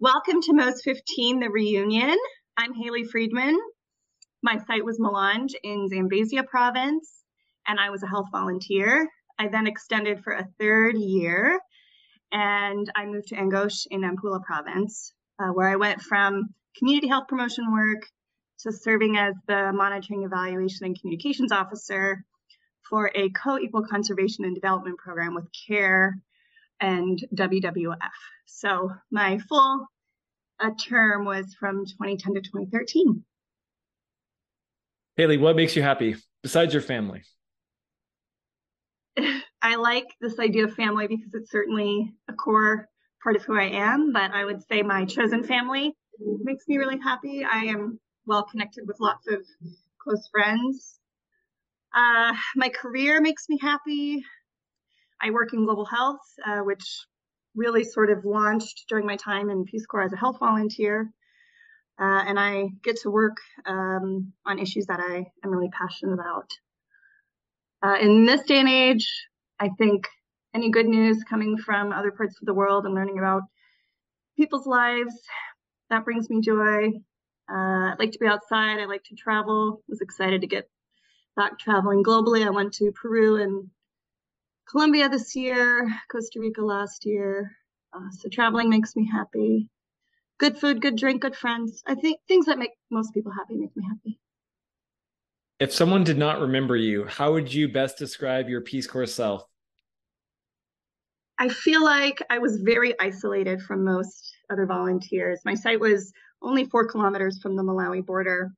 Welcome to Moz 15, the reunion. I'm Hayley Friedman. My site was Milange in Zambezia province, and I was a health volunteer. I then extended for a third year, and I moved to Angoche in Nampula province, uh, where I went from community health promotion work to serving as the monitoring, evaluation, and communications officer for a co-equal conservation and development program with CARE and WWF. So my full uh, term was from 2010 to 2013. Hayley, what makes you happy besides your family? I like this idea of family because it's certainly a core part of who I am, but I would say my chosen family makes me really happy. I am well connected with lots of close friends. Uh, my career makes me happy. I work in global health, uh, which really sort of launched during my time in Peace Corps as a health volunteer. Uh, and I get to work um, on issues that I am really passionate about. Uh, in this day and age, I think any good news coming from other parts of the world and learning about people's lives, that brings me joy. Uh, I like to be outside. I like to travel. Was excited to get back traveling globally. I went to Peru and Colombia this year, Costa Rica last year. Uh, so traveling makes me happy. Good food, good drink, good friends. I think things that make most people happy make me happy. If someone did not remember you, how would you best describe your Peace Corps self? I feel like I was very isolated from most other volunteers. My site was only four kilometers from the Malawi border,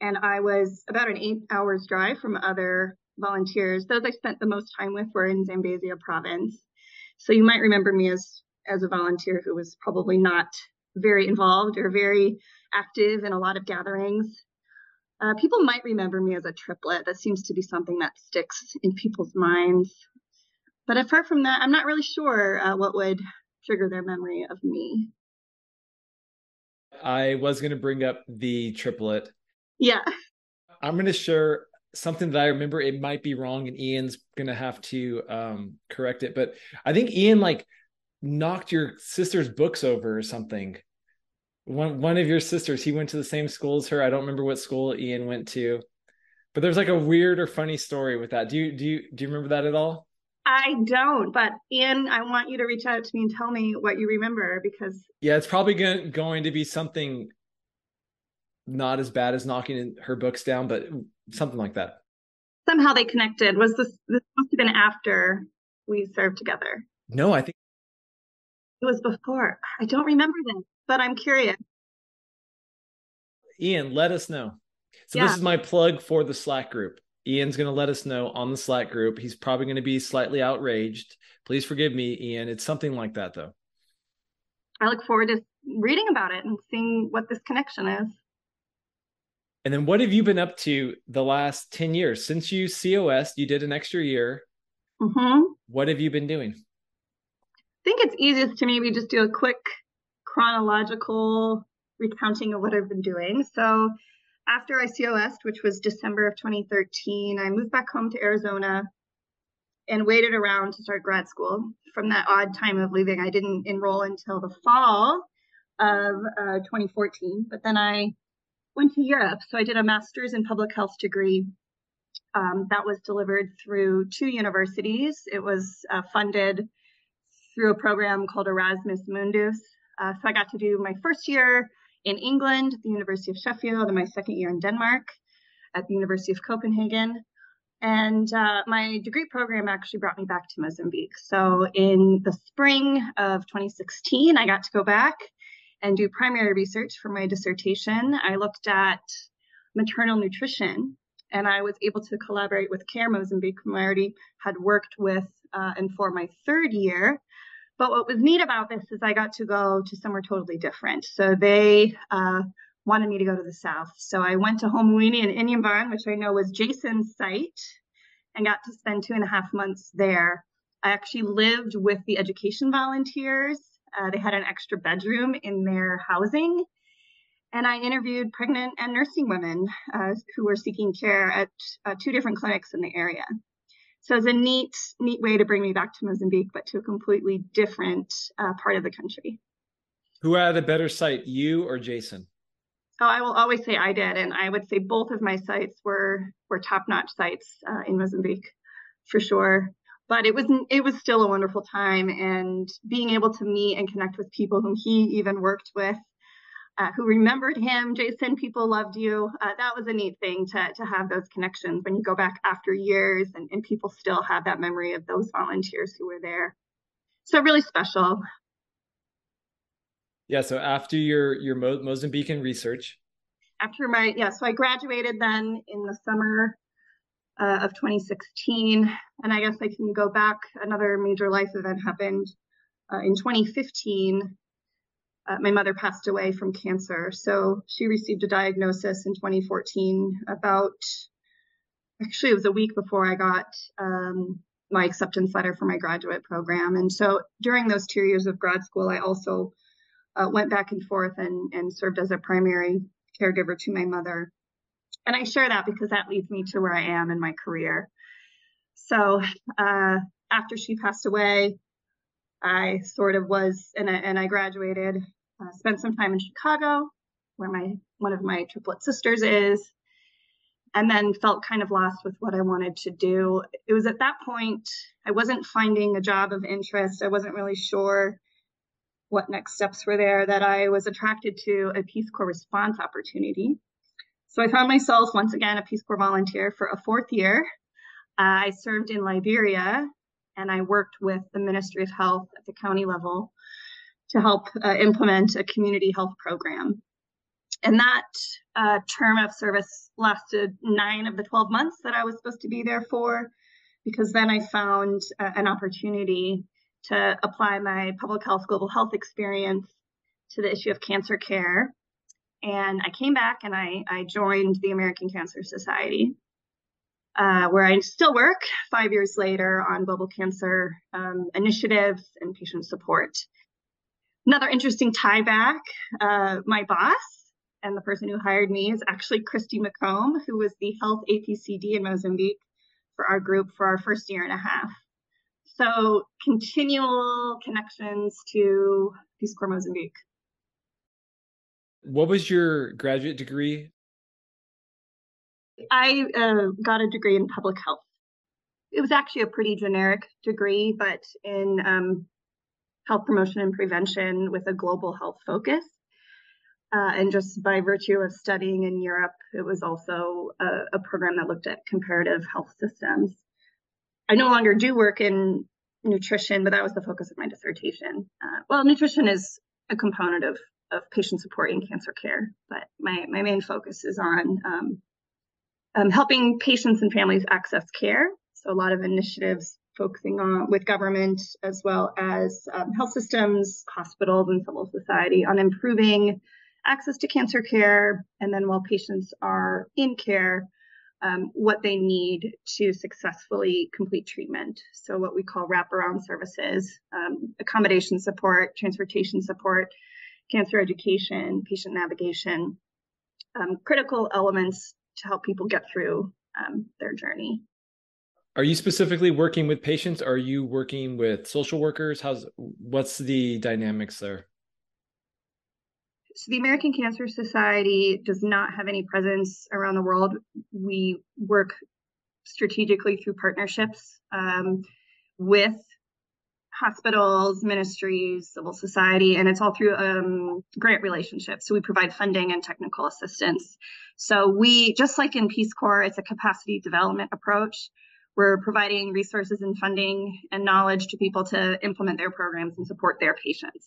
and I was about an eight hours drive from other volunteers. Those I spent the most time with were in Zambezia province. So you might remember me as as a volunteer who was probably not very involved or very active in a lot of gatherings. Uh, people might remember me as a triplet. That seems to be something that sticks in people's minds. But apart from that, I'm not really sure uh, what would trigger their memory of me. I was going to bring up the triplet. Yeah. I'm going to share something that I remember. It might be wrong, and Ian's to have to um, correct it. But I think Ian like knocked your sister's books over or something. One one of your sisters, he went to the same school as her. I don't remember what school Ian went to, but there's like a weird or funny story with that. Do you do you do you remember that at all? I don't, but Ian, I want you to reach out to me and tell me what you remember because yeah, it's probably going going to be something not as bad as knocking her books down, but something like that. Somehow they connected. Was this this must have been after we served together? No, I think it was before. I don't remember this, but I'm curious. Ian, let us know. So yeah. this is my plug for the Slack group. Ian's going to let us know on the Slack group. He's probably going to be slightly outraged. Please forgive me, Ian. It's something like that, though. I look forward to reading about it and seeing what this connection is. And then what have you been up to the last 10 years? Since you COS, you did an extra year. Mm-hmm. What have you been doing? I think it's easiest to maybe just do a quick chronological recounting of what I've been doing. So after I COS, which was December of 2013, I moved back home to Arizona and waited around to start grad school. From that odd time of leaving, I didn't enroll until the fall of uh, 2014. But then I went to Europe. So I did a master's in public health degree um, that was delivered through two universities. It was uh, funded through a program called Erasmus Mundus. Uh, so I got to do my first year in England the University of Sheffield and my second year in Denmark at the University of Copenhagen. And uh, my degree program actually brought me back to Mozambique. So in the spring of 2016, I got to go back and do primary research for my dissertation. I looked at maternal nutrition and I was able to collaborate with CARE Mozambique, whom I already had worked with uh, and for my third year. But what was neat about this is I got to go to somewhere totally different. So they uh, wanted me to go to the south. So I went to Homoine in Inhambane, which I know was Jason's site, and got to spend two and a half months there. I actually lived with the education volunteers. Uh, they had an extra bedroom in their housing. And I interviewed pregnant and nursing women uh, who were seeking care at uh, two different clinics in the area. So it's a neat, neat way to bring me back to Mozambique, but to a completely different uh, part of the country. Who had a better site, you or Jason? Oh, I will always say I did, and I would say both of my sites were were top notch sites uh, in Mozambique, for sure. But it was it was still a wonderful time, and being able to meet and connect with people whom he even worked with, uh, who remembered him. Jason, people loved you. Uh, that was a neat thing to to have those connections when you go back after years, and, and people still have that memory of those volunteers who were there. So really special. Yeah. So after your your Mo- Mozambican research, after my yeah, so I graduated then in the summer uh, of 2016, and I guess I can go back. Another major life event happened uh, in 2015. Uh, my mother passed away from cancer, so she received a diagnosis in 2014. About actually, it was a week before I got um, my acceptance letter for my graduate program, and so during those two years of grad school, I also uh, went back and forth and, and served as a primary caregiver to my mother. And I share that because that leads me to where I am in my career. So uh, after she passed away, I sort of was, and I, and I graduated, uh, spent some time in Chicago, where my one of my triplet sisters is, and then felt kind of lost with what I wanted to do. It was at that point I wasn't finding a job of interest. I wasn't really sure what next steps were there that I was attracted to a Peace Corps response opportunity. So I found myself once again a Peace Corps volunteer for a fourth year. Uh, I served in Liberia and I worked with the Ministry of Health at the county level to help uh, implement a community health program. And that uh, term of service lasted nine of the 12 months that I was supposed to be there for, because then I found uh, an opportunity to apply my public health, global health experience to the issue of cancer care. And I came back and I, I joined the American Cancer Society, uh, where I still work five years later on global cancer um, initiatives and patient support. Another interesting tie back uh, my boss and the person who hired me is actually Christy McComb, who was the health APCD in Mozambique for our group for our first year and a half. So continual connections to Peace Corps Mozambique. What was your graduate degree? I uh, got a degree in public health. It was actually a pretty generic degree, but in um, health promotion and prevention with a global health focus. Uh, and just by virtue of studying in Europe, it was also a, a program that looked at comparative health systems. I no longer do work in nutrition, but that was the focus of my dissertation. Uh, well, nutrition is a component of of patient support in cancer care, but my my main focus is on um, um, helping patients and families access care. So a lot of initiatives focusing on with government as well as um, health systems, hospitals, and civil society on improving access to cancer care, and then while patients are in care, um, what they need to successfully complete treatment. So, what we call wraparound services, um, accommodation support, transportation support, cancer education, patient navigation, um, critical elements to help people get through um, their journey. Are you specifically working with patients? Are you working with social workers? How's what's the dynamics there? So the American Cancer Society does not have any presence around the world. We work strategically through partnerships um, with hospitals, ministries, civil society, and it's all through um, grant relationships. So we provide funding and technical assistance. So we, just like in Peace Corps, it's a capacity development approach. We're providing resources and funding and knowledge to people to implement their programs and support their patients.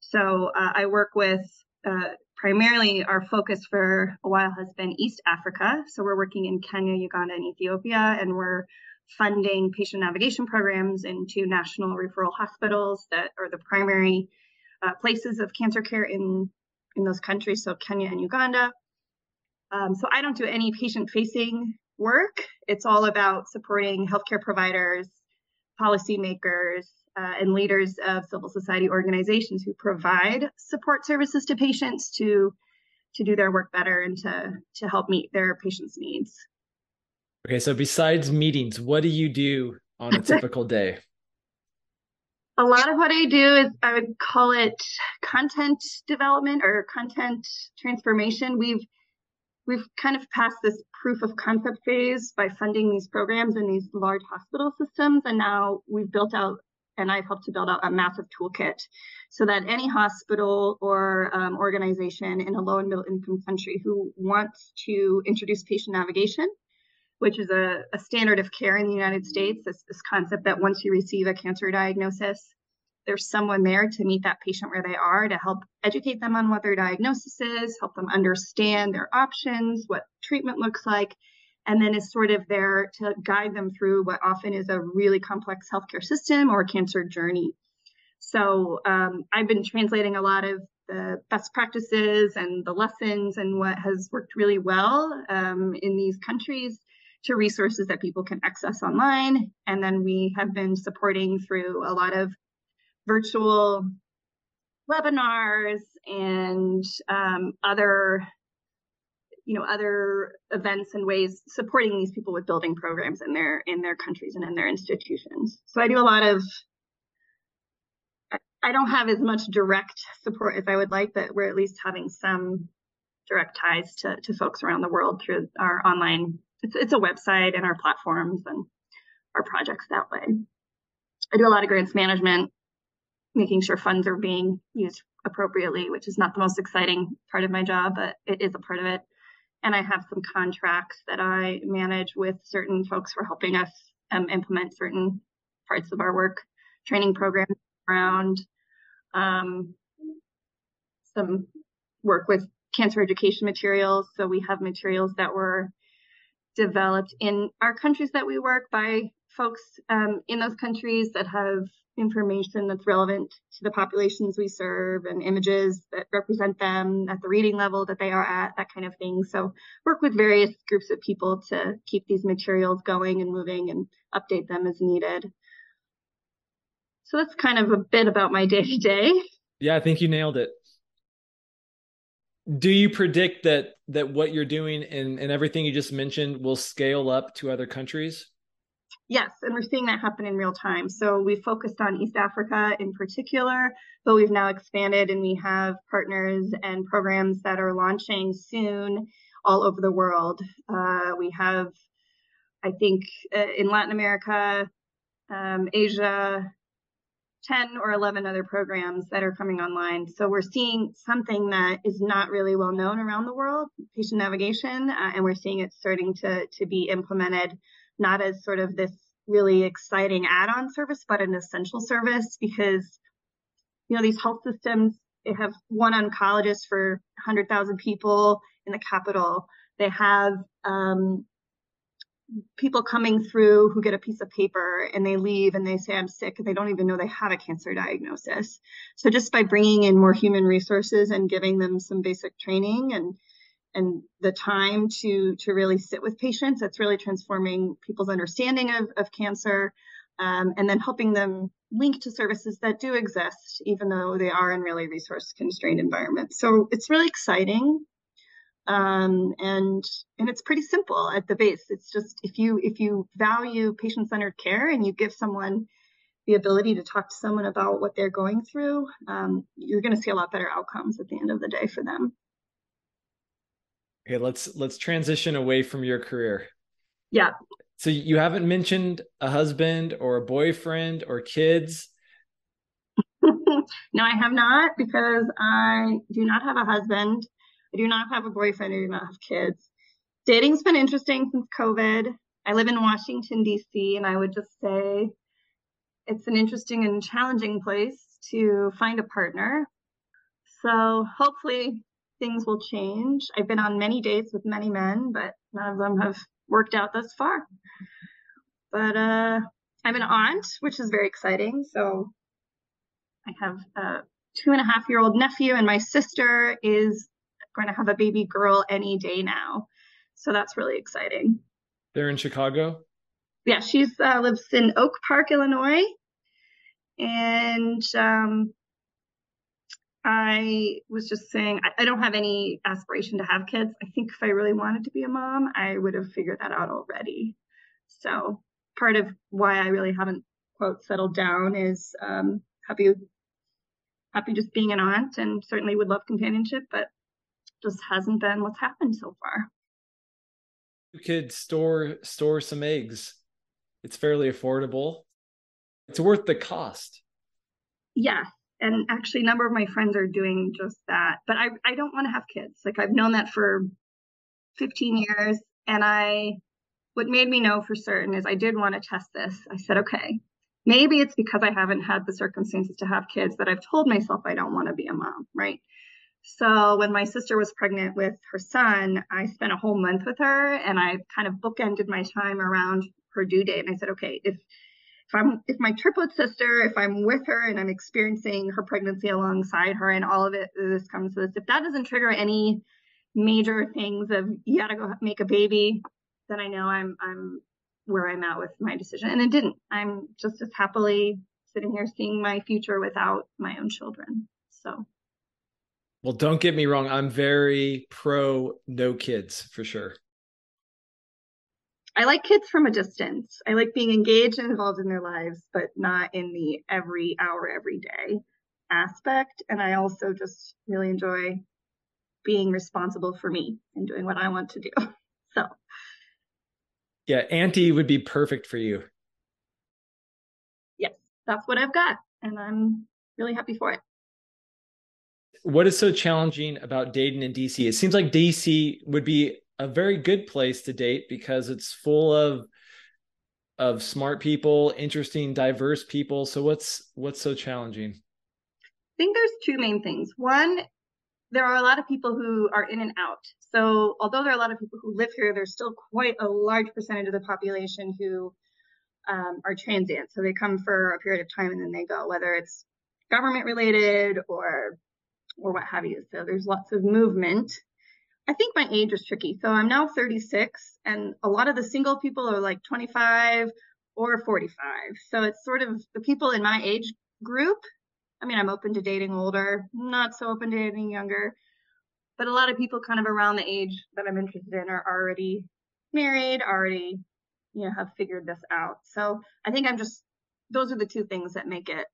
So uh, I work with uh, primarily our focus for a while has been East Africa. So we're working in Kenya, Uganda, and Ethiopia, and we're funding patient navigation programs into national referral hospitals that are the primary uh, places of cancer care in in those countries. So Kenya and Uganda. Um, so I don't do any patient-facing work. It's all about supporting healthcare providers, policymakers, uh, and leaders of civil society organizations who provide support services to patients to to do their work better and to to help meet their patients' needs. Okay, so besides meetings, what do you do on a typical day? a lot of what I do is I would call it content development or content transformation. We've we've kind of passed this proof of concept phase by funding these programs in these large hospital systems, and now we've built out and I've helped to build out a massive toolkit so that any hospital or um, organization in a low and middle income country who wants to introduce patient navigation which is a, a standard of care in the United States. This, this concept that once you receive a cancer diagnosis, there's someone there to meet that patient where they are to help educate them on what their diagnosis is, help them understand their options, what treatment looks like, and then is sort of there to guide them through what often is a really complex healthcare system or cancer journey. So um, I've been translating a lot of the best practices and the lessons and what has worked really well um, in these countries to resources that people can access online. And then we have been supporting through a lot of virtual webinars and um, other you know other events and ways supporting these people with building programs in their in their countries and in their institutions so i do a lot of i don't have as much direct support as i would like but we're at least having some direct ties to, to folks around the world through our online it's it's a website and our platforms and our projects that way. I do a lot of grants management, making sure funds are being used appropriately, which is not the most exciting part of my job, but it is a part of it. And I have some contracts that I manage with certain folks for helping us um, implement certain parts of our work, training programs around um, some work with cancer education materials. So we have materials that were developed in our countries that we work by folks um, in those countries that have information that's relevant to the populations we serve and images that represent them at the reading level that they are at, that kind of thing. So work with various groups of people to keep these materials going and moving and update them as needed. So that's kind of a bit about my day to day. Yeah, I think you nailed it do you predict that that what you're doing and, and everything you just mentioned will scale up to other countries? Yes and we're seeing that happen in real time. So we focused on east africa in particular but we've now expanded and we have partners and programs that are launching soon all over the world. Uh, we have i think uh, in latin america um, asia 10 or 11 other programs that are coming online. So we're seeing something that is not really well known around the world, patient navigation, uh, and we're seeing it starting to, to be implemented not as sort of this really exciting add-on service, but an essential service because, you know, these health systems, they have one oncologist for 100,000 people in the capital. They have um, people coming through who get a piece of paper and they leave and they say i'm sick and they don't even know they have a cancer diagnosis. So just by bringing in more human resources and giving them some basic training and and the time to to really sit with patients that's really transforming people's understanding of, of cancer um, and then helping them link to services that do exist even though they are in really resource constrained environments. So it's really exciting um, and and it's pretty simple at the base. It's just if you if you value patient centered care and you give someone the ability to talk to someone about what they're going through, um, you're going to see a lot better outcomes at the end of the day for them. Okay, let's let's transition away from your career. Yeah. So you haven't mentioned a husband or a boyfriend or kids. no, I have not because I do not have a husband. I do not have a boyfriend. I do not have kids. Dating's been interesting since COVID. I live in Washington, D.C., and I would just say it's an interesting and challenging place to find a partner. So hopefully things will change. I've been on many dates with many men, but none of them have worked out thus far. But uh, I'm an aunt, which is very exciting. So I have a two and a half year old nephew, and my sister is going to have a baby girl any day now. So that's really exciting. They're in Chicago? Yeah, she's uh, lives in Oak Park, Illinois. And um, I was just saying, I, I, don't have any aspiration to have kids. I think if I really wanted to be a mom, I would have figured that out already. So part of why I really haven't quote settled down is um, happy happy just being an aunt and certainly would love companionship, but just hasn't been what's happened so far. You could store store some eggs. It's fairly affordable. It's worth the cost. Yeah. And actually a number of my friends are doing just that. But I I don't want to have kids. Like I've known that for 15 years and I what made me know for certain is I did want to test this. I said, okay, maybe it's because I haven't had the circumstances to have kids that I've told myself I don't want to be a mom, right? So when my sister was pregnant with her son, I spent a whole month with her and I kind of bookended my time around her due date. And I said, okay, if if I'm if my triplet sister, if I'm with her and I'm experiencing her pregnancy alongside her and all of it this comes with this, if that doesn't trigger any major things of you gotta go make a baby, then I know I'm I'm where I'm at with my decision. And it didn't. I'm just as happily sitting here seeing my future without my own children. So well, don't get me wrong. I'm very pro no kids for sure. I like kids from a distance. I like being engaged and involved in their lives, but not in the every hour, every day aspect. And I also just really enjoy being responsible for me and doing what I want to do. So yeah, Auntie would be perfect for you. Yes, that's what I've got. And I'm really happy for it. What is so challenging about dating in DC? It seems like DC would be a very good place to date because it's full of of smart people, interesting, diverse people. So what's what's so challenging? I think there's two main things. One, there are a lot of people who are in and out. So although there are a lot of people who live here, there's still quite a large percentage of the population who um, are transient. So they come for a period of time and then they go, whether it's government related or or what have you. So there's lots of movement. I think my age is tricky. So I'm now 36 and a lot of the single people are like 25 or 45. So it's sort of the people in my age group I mean, I'm open to dating older, not so open to dating younger. But a lot of people kind of around the age that I'm interested in are already married, already, you know, have figured this out. So I think I'm just, those are the two things that make it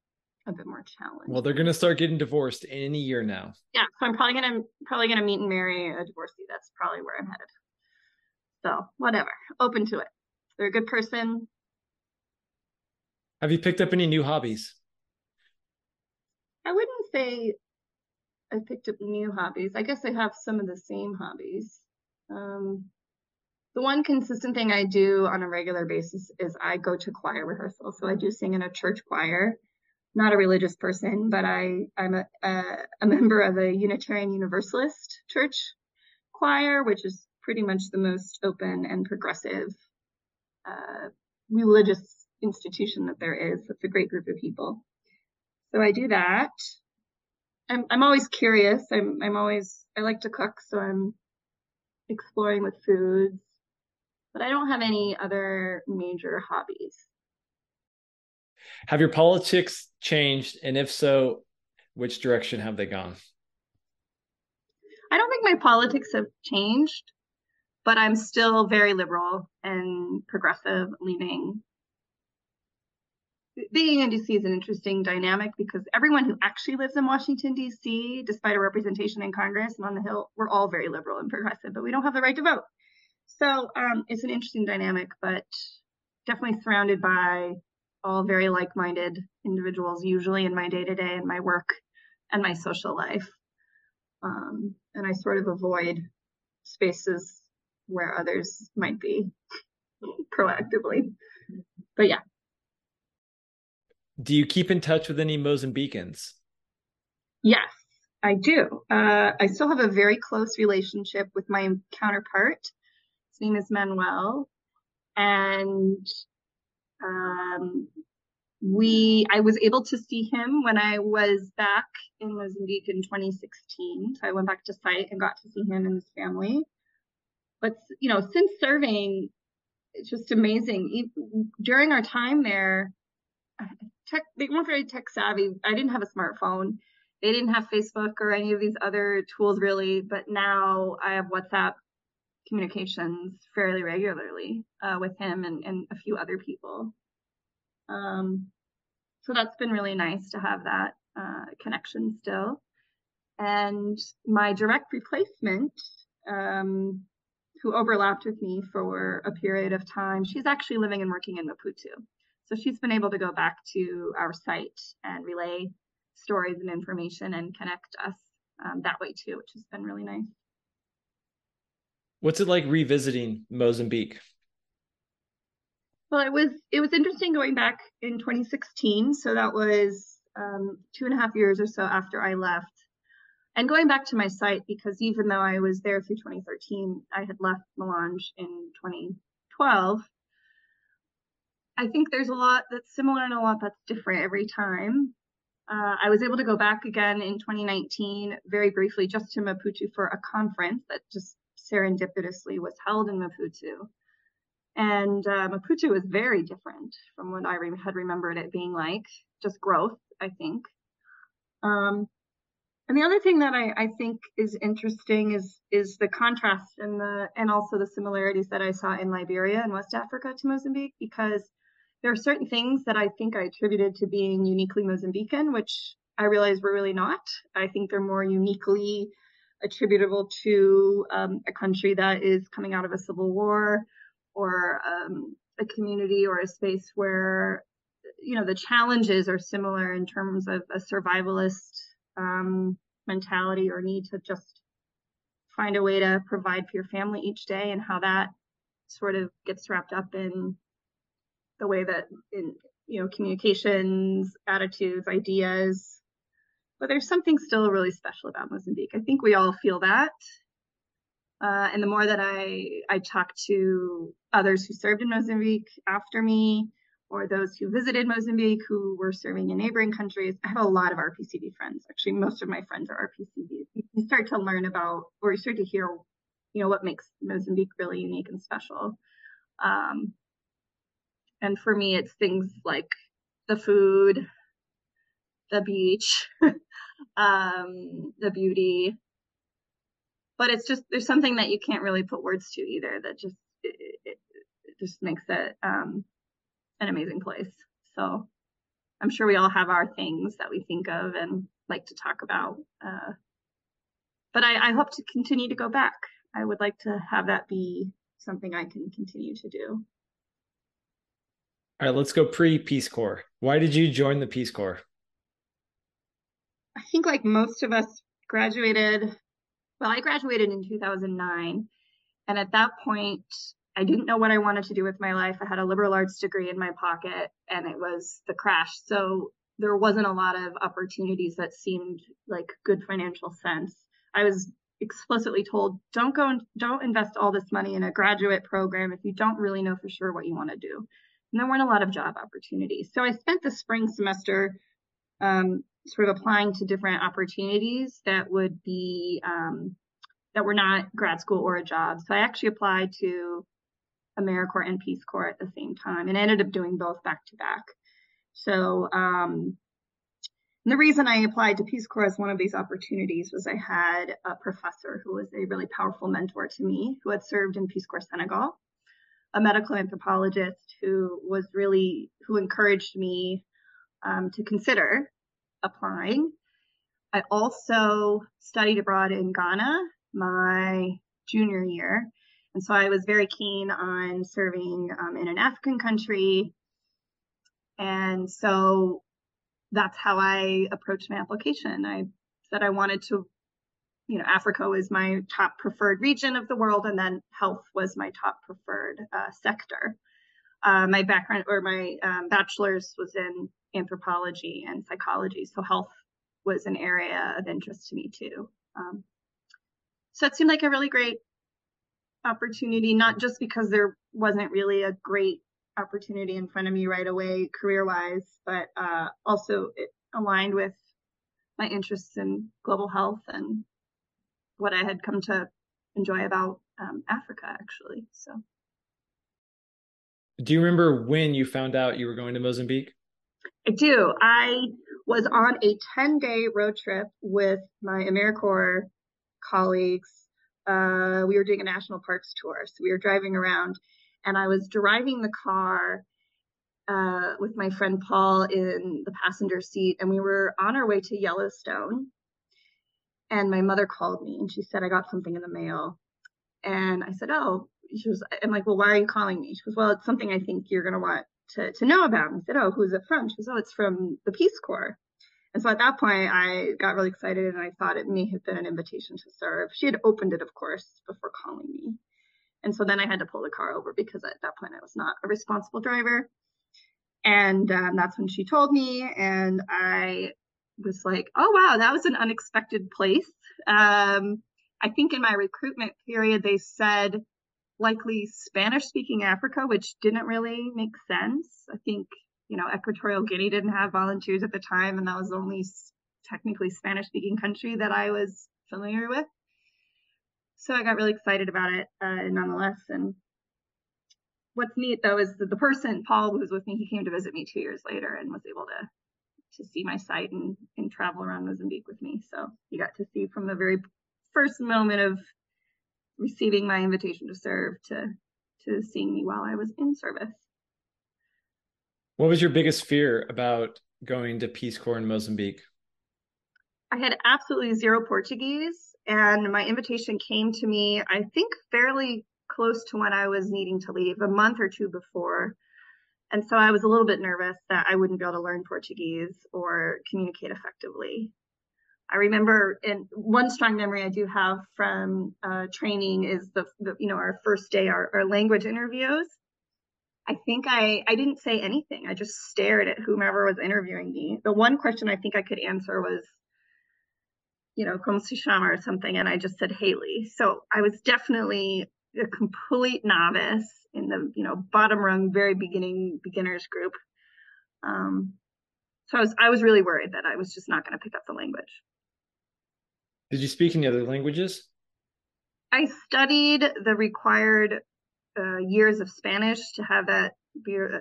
a bit more challenging. Well, they're going to start getting divorced any year now. Yeah. So I'm probably going to, probably going to meet and marry a divorcee. That's probably where I'm headed. So whatever, open to it. They're a good person. Have you picked up any new hobbies? I wouldn't say I picked up new hobbies. I guess I have some of the same hobbies. Um, the one consistent thing I do on a regular basis is I go to choir rehearsal. So I do sing in a church choir. Not a religious person, but I I'm a a, a member of a Unitarian Universalist church choir, which is pretty much the most open and progressive uh, religious institution that there is. It's a great group of people. So I do that. I'm I'm always curious. I'm I'm always I like to cook, so I'm exploring with foods. But I don't have any other major hobbies. Have your politics changed? And if so, which direction have they gone? I don't think my politics have changed, but I'm still very liberal and progressive leaning being in DC is an interesting dynamic because everyone who actually lives in Washington, DC, despite a representation in Congress and on the Hill, we're all very liberal and progressive, but we don't have the right to vote. So um, it's an interesting dynamic, but definitely surrounded by all very like minded individuals, usually in my day to day and my work and my social life. Um, and I sort of avoid spaces where others might be proactively. But yeah, do you keep in touch with any Mozambicans? Yes, I do. Uh, I still have a very close relationship with my counterpart. His name is Manuel, and um, we I was able to see him when I was back in Mozambique in 2016. So I went back to site and got to see him and his family. But you know, since serving, it's just amazing. During our time there, tech they weren't very tech savvy. I didn't have a smartphone. They didn't have Facebook or any of these other tools really, but now I have WhatsApp communications fairly regularly uh, with him and, and a few other people. Um, so that's been really nice to have that uh, connection still. And my direct replacement, um, who overlapped with me for a period of time, she's actually living and working in Maputo. So she's been able to go back to our site and relay stories and information and connect us um, that way too, which has been really nice. What's it like revisiting Mozambique? Well, it was it was interesting going back in 2016. So that was um, two and a half years or so after I left, and going back to my site because even though I was there through 2013, I had left Milange in 2012. I think there's a lot that's similar and a lot that's different every time. Uh, I was able to go back again in 2019, very briefly, just to Maputo for a conference that just serendipitously was held in Maputo. And uh, Maputo was very different from what I re- had remembered it being like, just growth, I think. Um, and the other thing that I, I, think is interesting is is the contrast and the and also the similarities that I saw in Liberia and West Africa to Mozambique because there are certain things that I think I attributed to being uniquely Mozambican, which I realize were really not. I think they're more uniquely attributable to um, a country that is coming out of a civil war or um, a community or a space where you know the challenges are similar in terms of a survivalist um, mentality or need to just find a way to provide for your family each day and how that sort of gets wrapped up in the way that in you know communications attitudes ideas but there's something still really special about mozambique. I think we all feel that. Uh, and the more that i i talk to others who served in mozambique after me or those who visited mozambique who were serving in neighboring countries i have a lot of rpcv friends. Actually most of my friends are rpcv you start to learn about or you start to hear you know what makes mozambique really unique and special. Um, and for me, it's things like the food, the beach, um, the beauty. But it's just, there's something that you can't really put words to either that just, it, it, it just makes it um, an amazing place. So I'm sure we all have our things that we think of and like to talk about. Uh, but I, I hope to continue to go back. I would like to have that be something I can continue to do. All right, let's go pre Peace Corps. Why did you join the Peace Corps? I think, like most of us, graduated. Well, I graduated in 2009. And at that point, I didn't know what I wanted to do with my life. I had a liberal arts degree in my pocket and it was the crash. So there wasn't a lot of opportunities that seemed like good financial sense. I was explicitly told don't go and don't invest all this money in a graduate program if you don't really know for sure what you want to do and there weren't a lot of job opportunities. So I spent the spring semester um, sort of applying to different opportunities that would be um, that were not grad school or a job. So I actually applied to AmeriCorps and Peace Corps at the same time, and ended up doing both back to back. So um, the reason I applied to Peace Corps as one of these opportunities was I had a professor who was a really powerful mentor to me, who had served in Peace Corps Senegal, a medical anthropologist who was really who encouraged me um, to consider applying. I also studied abroad in Ghana my junior year, and so I was very keen on serving um, in an African country. And so that's how I approached my application. I said I wanted to you know, Africa was my top preferred region of the world, and then health was my top preferred uh, sector. Uh, my background or my um, bachelor's was in anthropology and psychology, so health was an area of interest to me too. Um, so it seemed like a really great opportunity, not just because there wasn't really a great opportunity in front of me right away career wise, but uh, also it aligned with my interests in global health and what I had come to enjoy about um, Africa, actually. So, do you remember when you found out you were going to Mozambique? I do. I was on a 10 day road trip with my AmeriCorps colleagues. Uh, we were doing a national parks tour. So we were driving around and I was driving the car uh, with my friend Paul in the passenger seat, and we were on our way to Yellowstone. And my mother called me and she said, I got something in the mail. And I said, Oh, she was, I'm like, Well, why are you calling me? She goes, Well, it's something I think you're going to want to, to know about. And I said, Oh, who's it from? She goes, Oh, it's from the Peace Corps. And so at that point, I got really excited and I thought it may have been an invitation to serve. She had opened it, of course, before calling me. And so then I had to pull the car over because at that point I was not a responsible driver. And um, that's when she told me, and I was like, oh, wow, that was an unexpected place. Um, I think in my recruitment period, they said likely Spanish speaking Africa, which didn't really make sense. I think, you know, Equatorial Guinea didn't have volunteers at the time, and that was the only technically Spanish speaking country that I was familiar with. So I got really excited about it uh, nonetheless. And what's neat though is that the person Paul who was with me, he came to visit me two years later and was able to to see my site and, and travel around Mozambique with me. So he got to see from the very first moment of receiving my invitation to serve to to seeing me while I was in service. What was your biggest fear about going to Peace Corps in Mozambique? I had absolutely zero Portuguese, and my invitation came to me, I think, fairly close to when I was needing to leave, a month or two before. And so I was a little bit nervous that I wouldn't be able to learn Portuguese or communicate effectively. I remember, and one strong memory I do have from uh, training is the, the, you know, our first day, our, our language interviews. I think I, I didn't say anything. I just stared at whomever was interviewing me. The one question I think I could answer was, you know, como se llama or something. And I just said Hayley. So I was definitely a complete novice in the you know bottom rung, very beginning beginners group. Um, so I was I was really worried that I was just not going to pick up the language. Did you speak any other languages? I studied the required uh, years of Spanish to have that be, uh,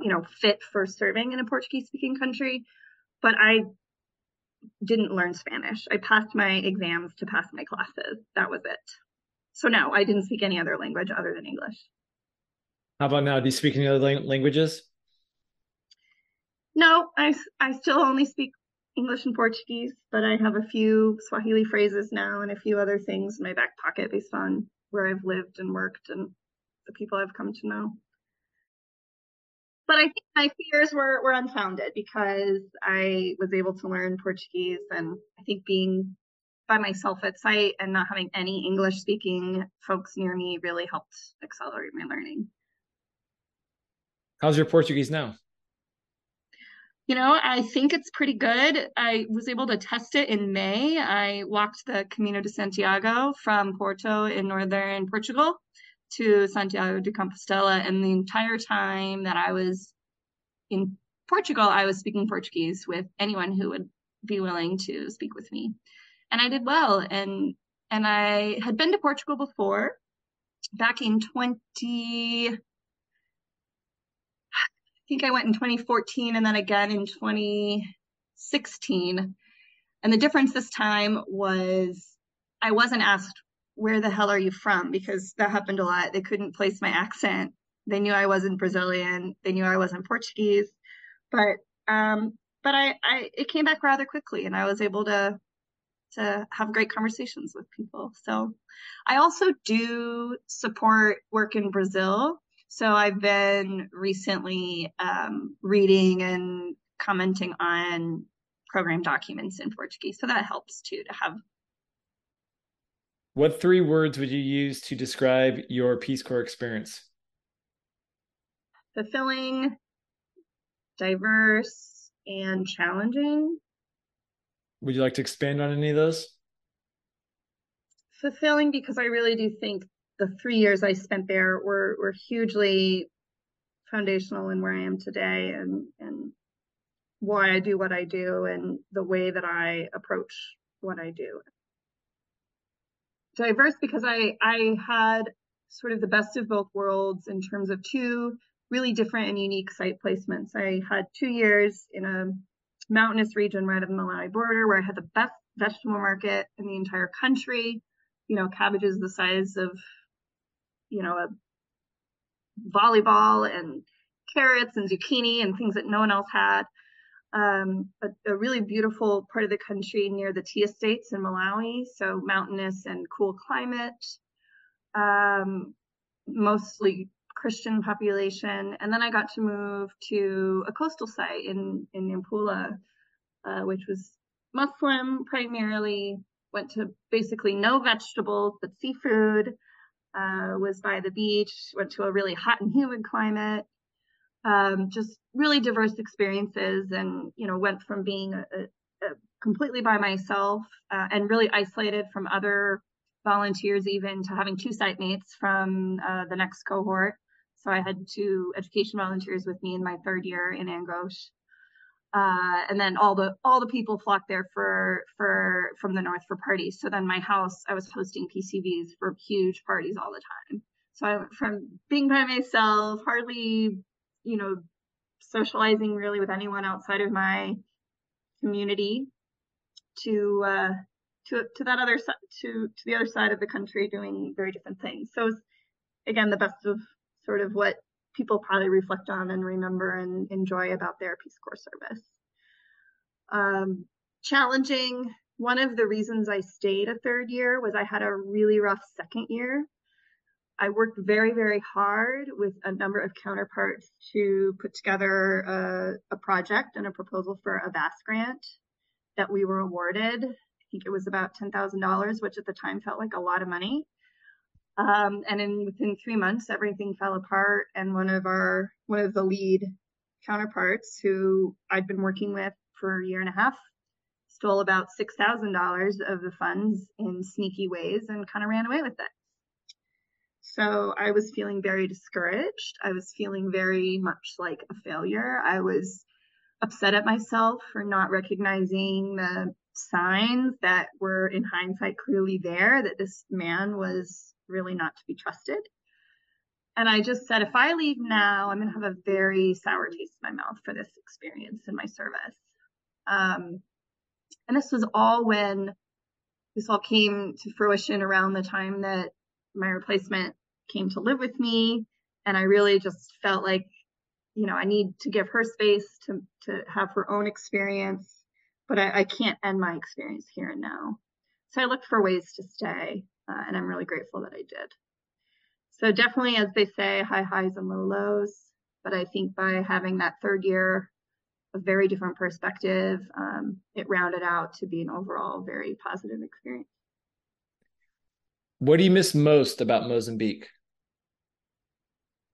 you know, fit for serving in a Portuguese speaking country, but I didn't learn Spanish. I passed my exams to pass my classes. That was it. So no, I didn't speak any other language other than English. How about now? Do you speak any other languages? No, I, I still only speak English and Portuguese, but I have a few Swahili phrases now and a few other things in my back pocket based on where I've lived and worked and the people I've come to know. But I think my fears were, were unfounded because I was able to learn Portuguese and I think being by myself at site and not having any English speaking folks near me really helped accelerate my learning. How's your Portuguese now? You know, I think it's pretty good. I was able to test it in May. I walked the Camino de Santiago from Porto in northern Portugal to Santiago de Compostela. And the entire time that I was in Portugal, I was speaking Portuguese with anyone who would be willing to speak with me and I did well. And and I had been to Portugal before, back in 20. I think I went in 2014 and then again in 2016. And the difference this time was I wasn't asked, where the hell are you from? Because that happened a lot. They couldn't place my accent. They knew I wasn't Brazilian. They knew I wasn't Portuguese. But um, but I, I it came back rather quickly and I was able to to have great conversations with people. So I also do support work in Brazil. So I've been recently um, reading and commenting on program documents in Portuguese. So that helps too to have. What three words would you use to describe your Peace Corps experience? Fulfilling, diverse, and challenging. Would you like to expand on any of those? Fulfilling because I really do think the three years I spent there were were hugely foundational in where I am today and and why I do what I do and the way that I approach what I do. Diverse because I I had sort of the best of both worlds in terms of two really different and unique site placements. I had two years in a mountainous region right at the Malawi border where I had the best vegetable market in the entire country. You know, cabbages the size of, you know, a volleyball and carrots and zucchini and things that no one else had. Um, a, a, really beautiful part of the country near the tea estates in Malawi, so mountainous and cool climate. Um, mostly Christian population, and then I got to move to a coastal site in in Nampula, uh, which was Muslim primarily. Went to basically no vegetables but seafood. Uh, was by the beach. Went to a really hot and humid climate. Um, just really diverse experiences, and you know, went from being a, a, completely by myself uh, and really isolated from other volunteers, even to having two site mates from uh, the next cohort. So I had two education volunteers with me in my third year in Angoche. Uh, and then all the all the people flocked there for for from the north for parties. So then my house, I was hosting PCVs for huge parties all the time. So I went from being by myself, hardly, you know, socializing really with anyone outside of my community, to uh, to to that other side to to the other side of the country doing very different things. So again, the best of sort of what people probably reflect on and remember and enjoy about their Peace Corps service. Um, challenging. One of the reasons I stayed a third year was I had a really rough second year. I worked very, very hard with a number of counterparts to put together a, a project and a proposal for a VAST grant that we were awarded. I think it was about $10,000, which at the time felt like a lot of money. Um, and in within three months, everything fell apart. And one of our one of the lead counterparts, who I'd been working with for a year and a half, stole about six thousand dollars of the funds in sneaky ways and kind of ran away with it. So I was feeling very discouraged. I was feeling very much like a failure. I was upset at myself for not recognizing the signs that were in hindsight clearly there that this man was really not to be trusted. And I just said, if I leave now, I'm going to have a very sour taste in my mouth for this experience in my service. Um, and this was all when this all came to fruition around the time that my replacement came to live with me. And I really just felt like, you know, I need to give her space to, to have her own experience, but I, I can't end my experience here and now. So I looked for ways to stay uh, and I'm really grateful that I did. So definitely, as they say, high highs and low lows. But I think by having that third year, a very different perspective, um, it rounded out to be an overall very positive experience. What do you miss most about Mozambique?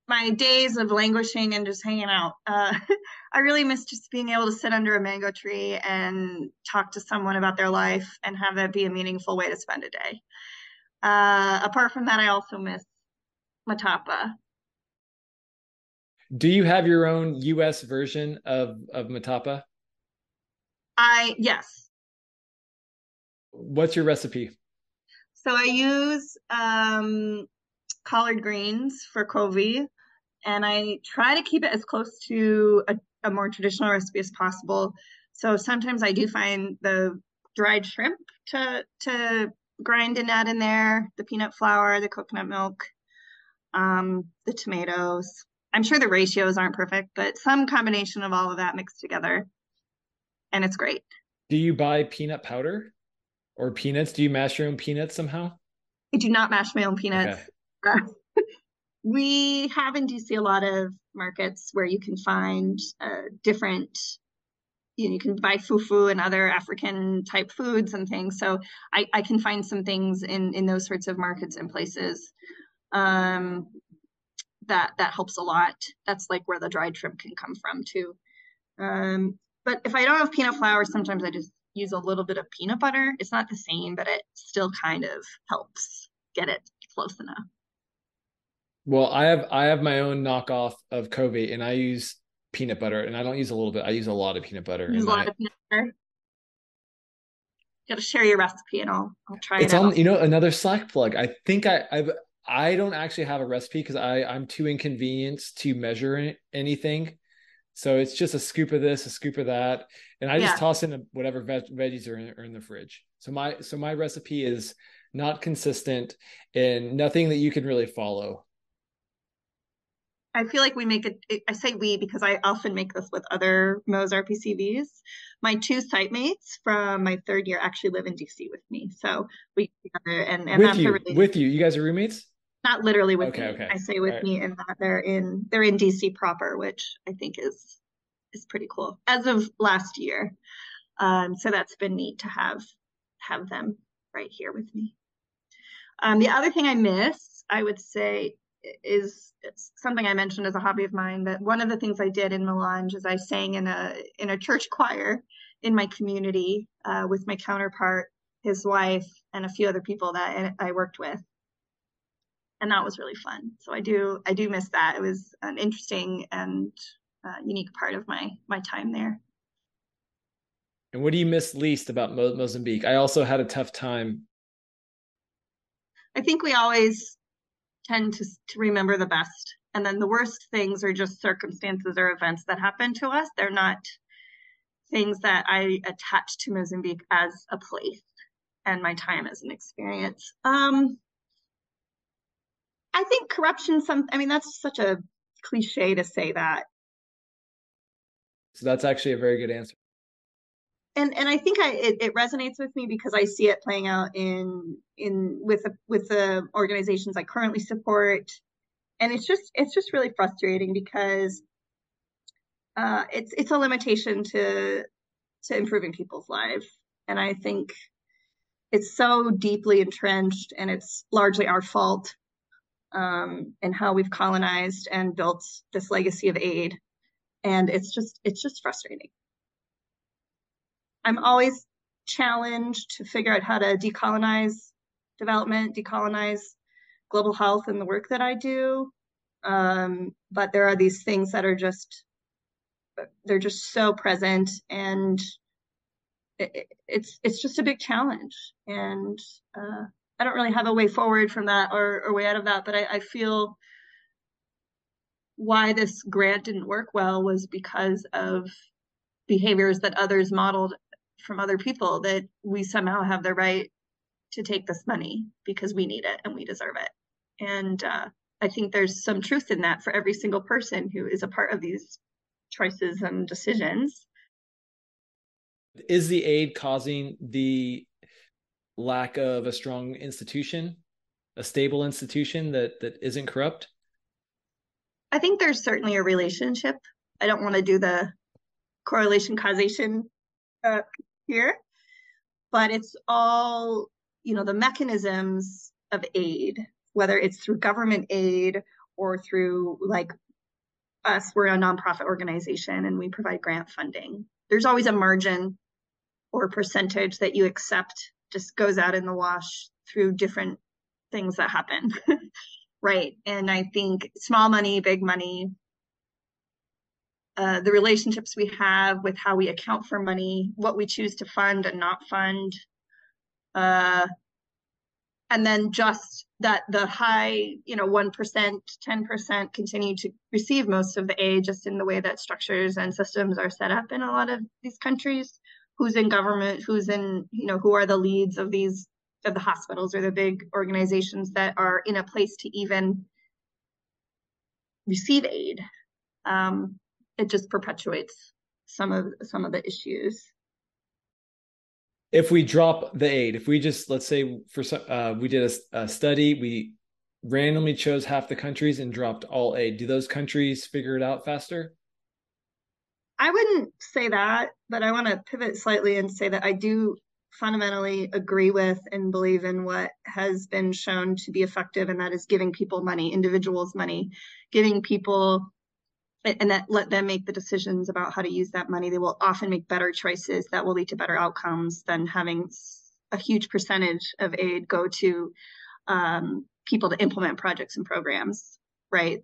my days of languishing and just hanging out. Uh, I really miss just being able to sit under a mango tree and talk to someone about their life and have that be a meaningful way to spend a day. Uh, apart from that, I also miss Matapa. Do you have your own US version of, of Matapa? I, yes. What's your recipe? So I use um, collard greens for Kovi, and I try to keep it as close to a, a more traditional recipe as possible. So sometimes I do find the dried shrimp to to grind and add in there the peanut flour, the coconut milk, um, the tomatoes. I'm sure the ratios aren't perfect, but some combination of all of that mixed together. And it's great. Do you buy peanut powder or peanuts? Do you mash your own peanuts somehow? I do not mash my own peanuts. Okay. we have in DC a lot of markets where you can find uh, different you, know, you can buy fufu and other African type foods and things. So I, I can find some things in in those sorts of markets and places. Um, that that helps a lot. That's like where the dried shrimp can come from too. Um, but if I don't have peanut flour, sometimes I just use a little bit of peanut butter. It's not the same, but it still kind of helps get it close enough. Well, I have I have my own knockoff of Kovi, and I use peanut butter, and I don't use a little bit. I use a lot of peanut butter. Use a lot of peanut butter. Got to share your recipe, and I'll I'll try it's it. It's on. You know, another Slack plug. I think I I've I don't actually have a recipe because I I'm too inconvenienced to measure anything. So it's just a scoop of this, a scoop of that, and I just toss in whatever veg- veggies are in, are in the fridge. So my so my recipe is not consistent and nothing that you can really follow. I feel like we make it, I say we because I often make this with other Moz RPCVs. My two site mates from my third year actually live in DC with me. So we together and, and with that's you, really, with you. You guys are roommates? Not literally with okay, me. Okay. I say with right. me in that they're in they're in DC proper, which I think is is pretty cool as of last year. Um, so that's been neat to have have them right here with me. Um, the other thing I miss, I would say, is something I mentioned as a hobby of mine. That one of the things I did in Milange is I sang in a in a church choir in my community uh, with my counterpart, his wife, and a few other people that I worked with, and that was really fun. So I do I do miss that. It was an interesting and uh, unique part of my my time there. And what do you miss least about Mo- Mozambique? I also had a tough time. I think we always tend to, to remember the best. And then the worst things are just circumstances or events that happen to us. They're not things that I attach to Mozambique as a place and my time as an experience. Um, I think corruption, some, I mean, that's such a cliche to say that. So that's actually a very good answer and and I think I it, it, resonates with me because I see it playing out in in with the, with the organizations I currently support, and it's just it's just really frustrating because uh, it's it's a limitation to to improving people's lives, and I think it's so deeply entrenched, and it's largely our fault um, in how we've colonized and built this legacy of aid, and it's just it's just frustrating. I'm always challenged to figure out how to decolonize development, decolonize global health and the work that I do. Um, but there are these things that are just, they're just so present and it, it's, it's just a big challenge. And, uh, I don't really have a way forward from that or, or way out of that, but I, I feel why this grant didn't work well was because of behaviors that others modeled from other people that we somehow have the right to take this money because we need it and we deserve it. And uh, I think there's some truth in that for every single person who is a part of these choices and decisions. Is the aid causing the lack of a strong institution, a stable institution that that isn't corrupt? I think there's certainly a relationship. I don't want to do the correlation causation uh, here, but it's all, you know, the mechanisms of aid, whether it's through government aid or through like us, we're a nonprofit organization and we provide grant funding. There's always a margin or percentage that you accept just goes out in the wash through different things that happen. right. And I think small money, big money, uh, the relationships we have with how we account for money, what we choose to fund and not fund. Uh, and then just that the high, you know, 1%, 10% continue to receive most of the aid just in the way that structures and systems are set up in a lot of these countries. Who's in government, who's in, you know, who are the leads of these, of the hospitals or the big organizations that are in a place to even receive aid. Um, it just perpetuates some of some of the issues. If we drop the aid if we just let's say for some uh, we did a, a, study we randomly chose half the countries and dropped all aid do those countries figure it out faster? I wouldn't say that but i want to pivot slightly and say that i do fundamentally agree with and believe in what has been shown to be effective and that is giving people money individuals money giving people and that let them make the decisions about how to use that money. They will often make better choices that will lead to better outcomes than having a huge percentage of aid go to um, people to implement projects and programs, right?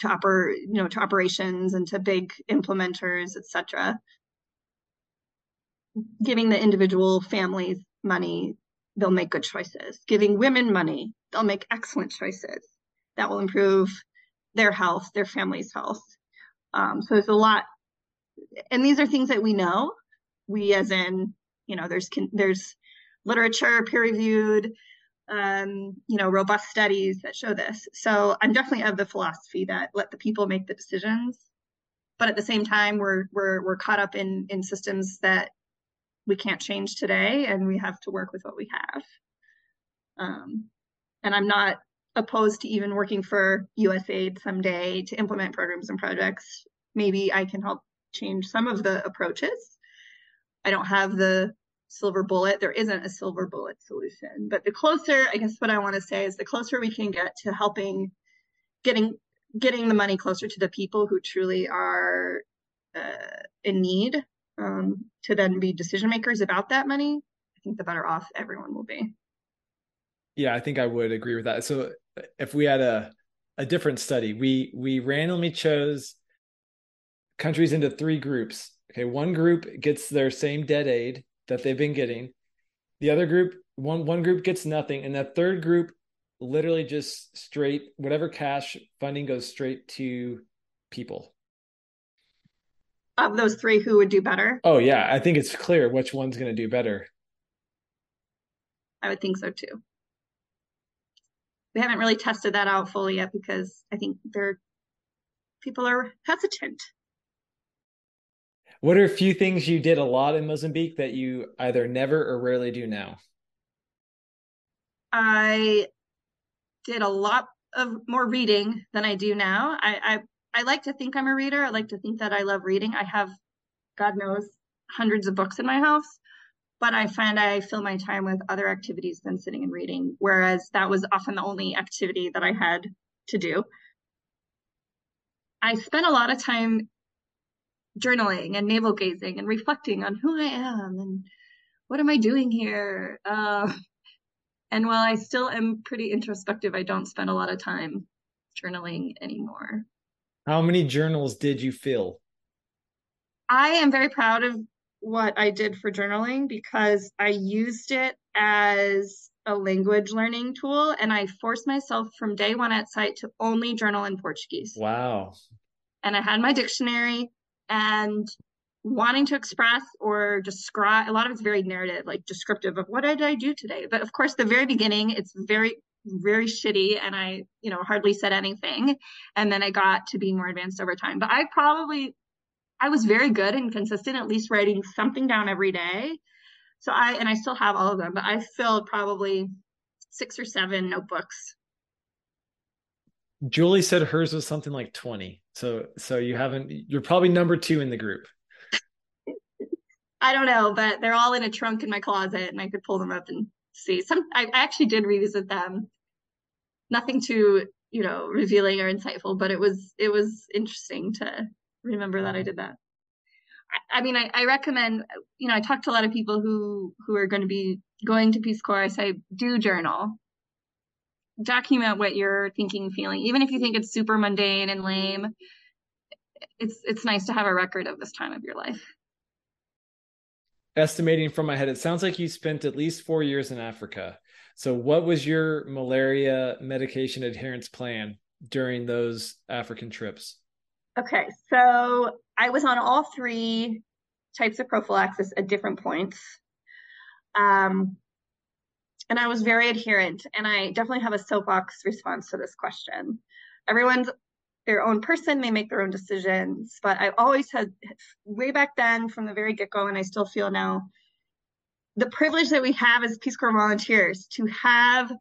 To oper, you know, to operations and to big implementers, etc. Giving the individual families money, they'll make good choices. Giving women money, they'll make excellent choices that will improve their health, their family's health. Um, so there's a lot, and these are things that we know. We, as in, you know, there's there's literature, peer reviewed, um, you know, robust studies that show this. So I'm definitely of the philosophy that let the people make the decisions. But at the same time, we're we're we're caught up in in systems that we can't change today, and we have to work with what we have. Um, and I'm not opposed to even working for USAID someday to implement programs and projects. Maybe I can help change some of the approaches. I don't have the silver bullet. There isn't a silver bullet solution. But the closer, I guess what I want to say is the closer we can get to helping getting getting the money closer to the people who truly are uh, in need um, to then be decision makers about that money, I think the better off everyone will be. Yeah, I think I would agree with that. So if we had a a different study, we we randomly chose countries into three groups. Okay, one group gets their same debt aid that they've been getting. The other group, one one group gets nothing, and that third group literally just straight whatever cash funding goes straight to people. Of those three, who would do better? Oh yeah, I think it's clear which one's going to do better. I would think so too. We haven't really tested that out fully yet because I think there people are hesitant what are a few things you did a lot in Mozambique that you either never or rarely do now? I did a lot of more reading than I do now. I, I I like to think I'm a reader. I like to think that I love reading. I have, God knows, hundreds of books in my house, but I find I fill my time with other activities than sitting and reading. Whereas that was often the only activity that I had to do. I spent a lot of time journaling and navel gazing and reflecting on who I am and what am I doing here. Uh, and while I still am pretty introspective, I don't spend a lot of time journaling anymore. How many journals did you fill? I am very proud of what I did for journaling because I used it as a language learning tool and I forced myself from day one at site to only journal in Portuguese. Wow. And I had my dictionary and wanting to express or describe a lot of it's very narrative like descriptive of what did i do today but of course the very beginning it's very very shitty and i you know hardly said anything and then i got to be more advanced over time but i probably i was very good and consistent at least writing something down every day so i and i still have all of them but i filled probably six or seven notebooks Julie said hers was something like 20. So so you haven't you're probably number 2 in the group. I don't know, but they're all in a trunk in my closet and I could pull them up and see. Some I actually did revisit them. Nothing too, you know, revealing or insightful, but it was it was interesting to remember that I um, did that. I, I mean, I, I recommend, you know, I talk to a lot of people who who are going to be going to Peace Corps. I say do journal document what you're thinking, feeling, even if you think it's super mundane and lame. It's it's nice to have a record of this time of your life. Estimating from my head, it sounds like you spent at least four years in Africa. So, what was your malaria medication adherence plan during those African trips? Okay, so I was on all three types of prophylaxis at different points. Um, and I was very adherent. And I definitely have a soapbox response to this question. Everyone's their own person, they make their own decisions. But I always had, way back then, from the very get go, and I still feel now, the privilege that we have as Peace Corps volunteers to have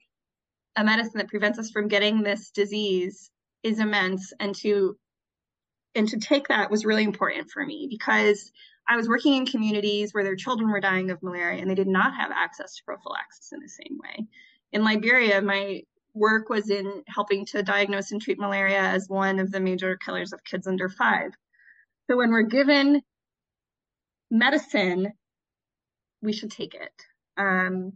a medicine that prevents us from getting this disease is immense and to and to take that was really important for me because I was working in communities where their children were dying of malaria and they did not have access to prophylaxis in the same way. In Liberia, my work was in helping to diagnose and treat malaria as one of the major killers of kids under five. So when we're given medicine, we should take it. Um,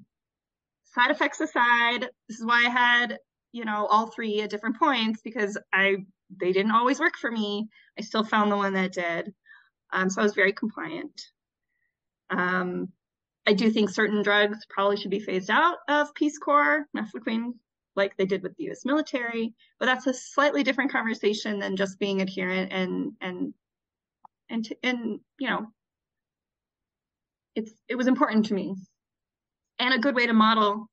side effects aside, this is why I had, you know, all three at different points because I they didn't always work for me. I still found the one that did. Um, so I was very compliant. Um, I do think certain drugs probably should be phased out of Peace Corps, mefloquine, like they did with the U.S. military, but that's a slightly different conversation than just being adherent and and and and you know, it's it was important to me, and a good way to model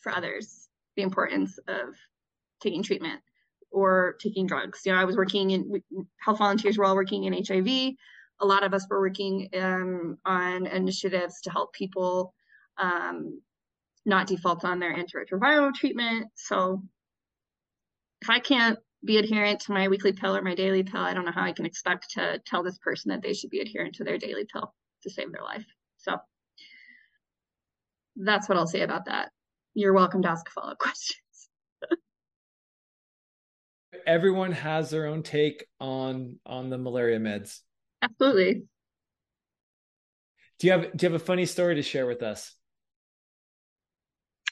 for others. the importance of taking treatment or taking drugs. You know, I was working in health volunteers were all working in HIV. A lot of us were working um, on initiatives to help people um, not default on their antiretroviral treatment. So if I can't be adherent to my weekly pill or my daily pill, I don't know how I can expect to tell this person that they should be adherent to their daily pill to save their life. So that's what I'll say about that. You're welcome to ask a follow up questions. Everyone has their own take on on the malaria meds. Absolutely. Do you have do you have a funny story to share with us?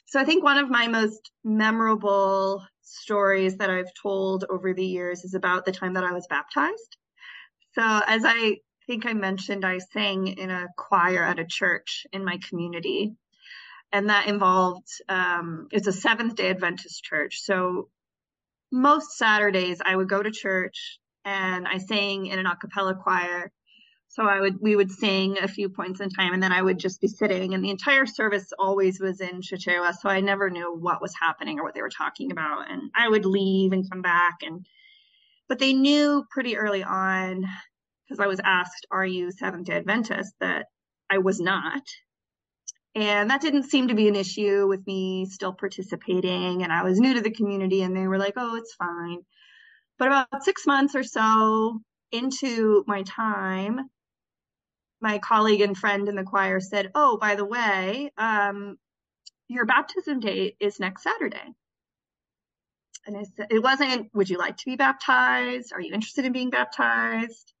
So I think one of my most memorable stories that I've told over the years is about the time that I was baptized. So as I think I mentioned, I sang in a choir at a church in my community. And that involved, um, it's a Seventh day Adventist church. So most Saturdays I would go to church and I sang in an a cappella choir so I would we would sing a few points in time and then I would just be sitting and the entire service always was in Chichewa. So I never knew what was happening or what they were talking about. And I would leave and come back and but they knew pretty early on because I was asked, Are you Seventh day Adventist? that I was not. And that didn't seem to be an issue with me still participating. And I was new to the community and they were like, Oh, it's fine. But about six months or so into my time, my colleague and friend in the choir said, Oh, by the way, um, your baptism date is next Saturday. And I said, it wasn't, would you like to be baptized? Are you interested in being baptized?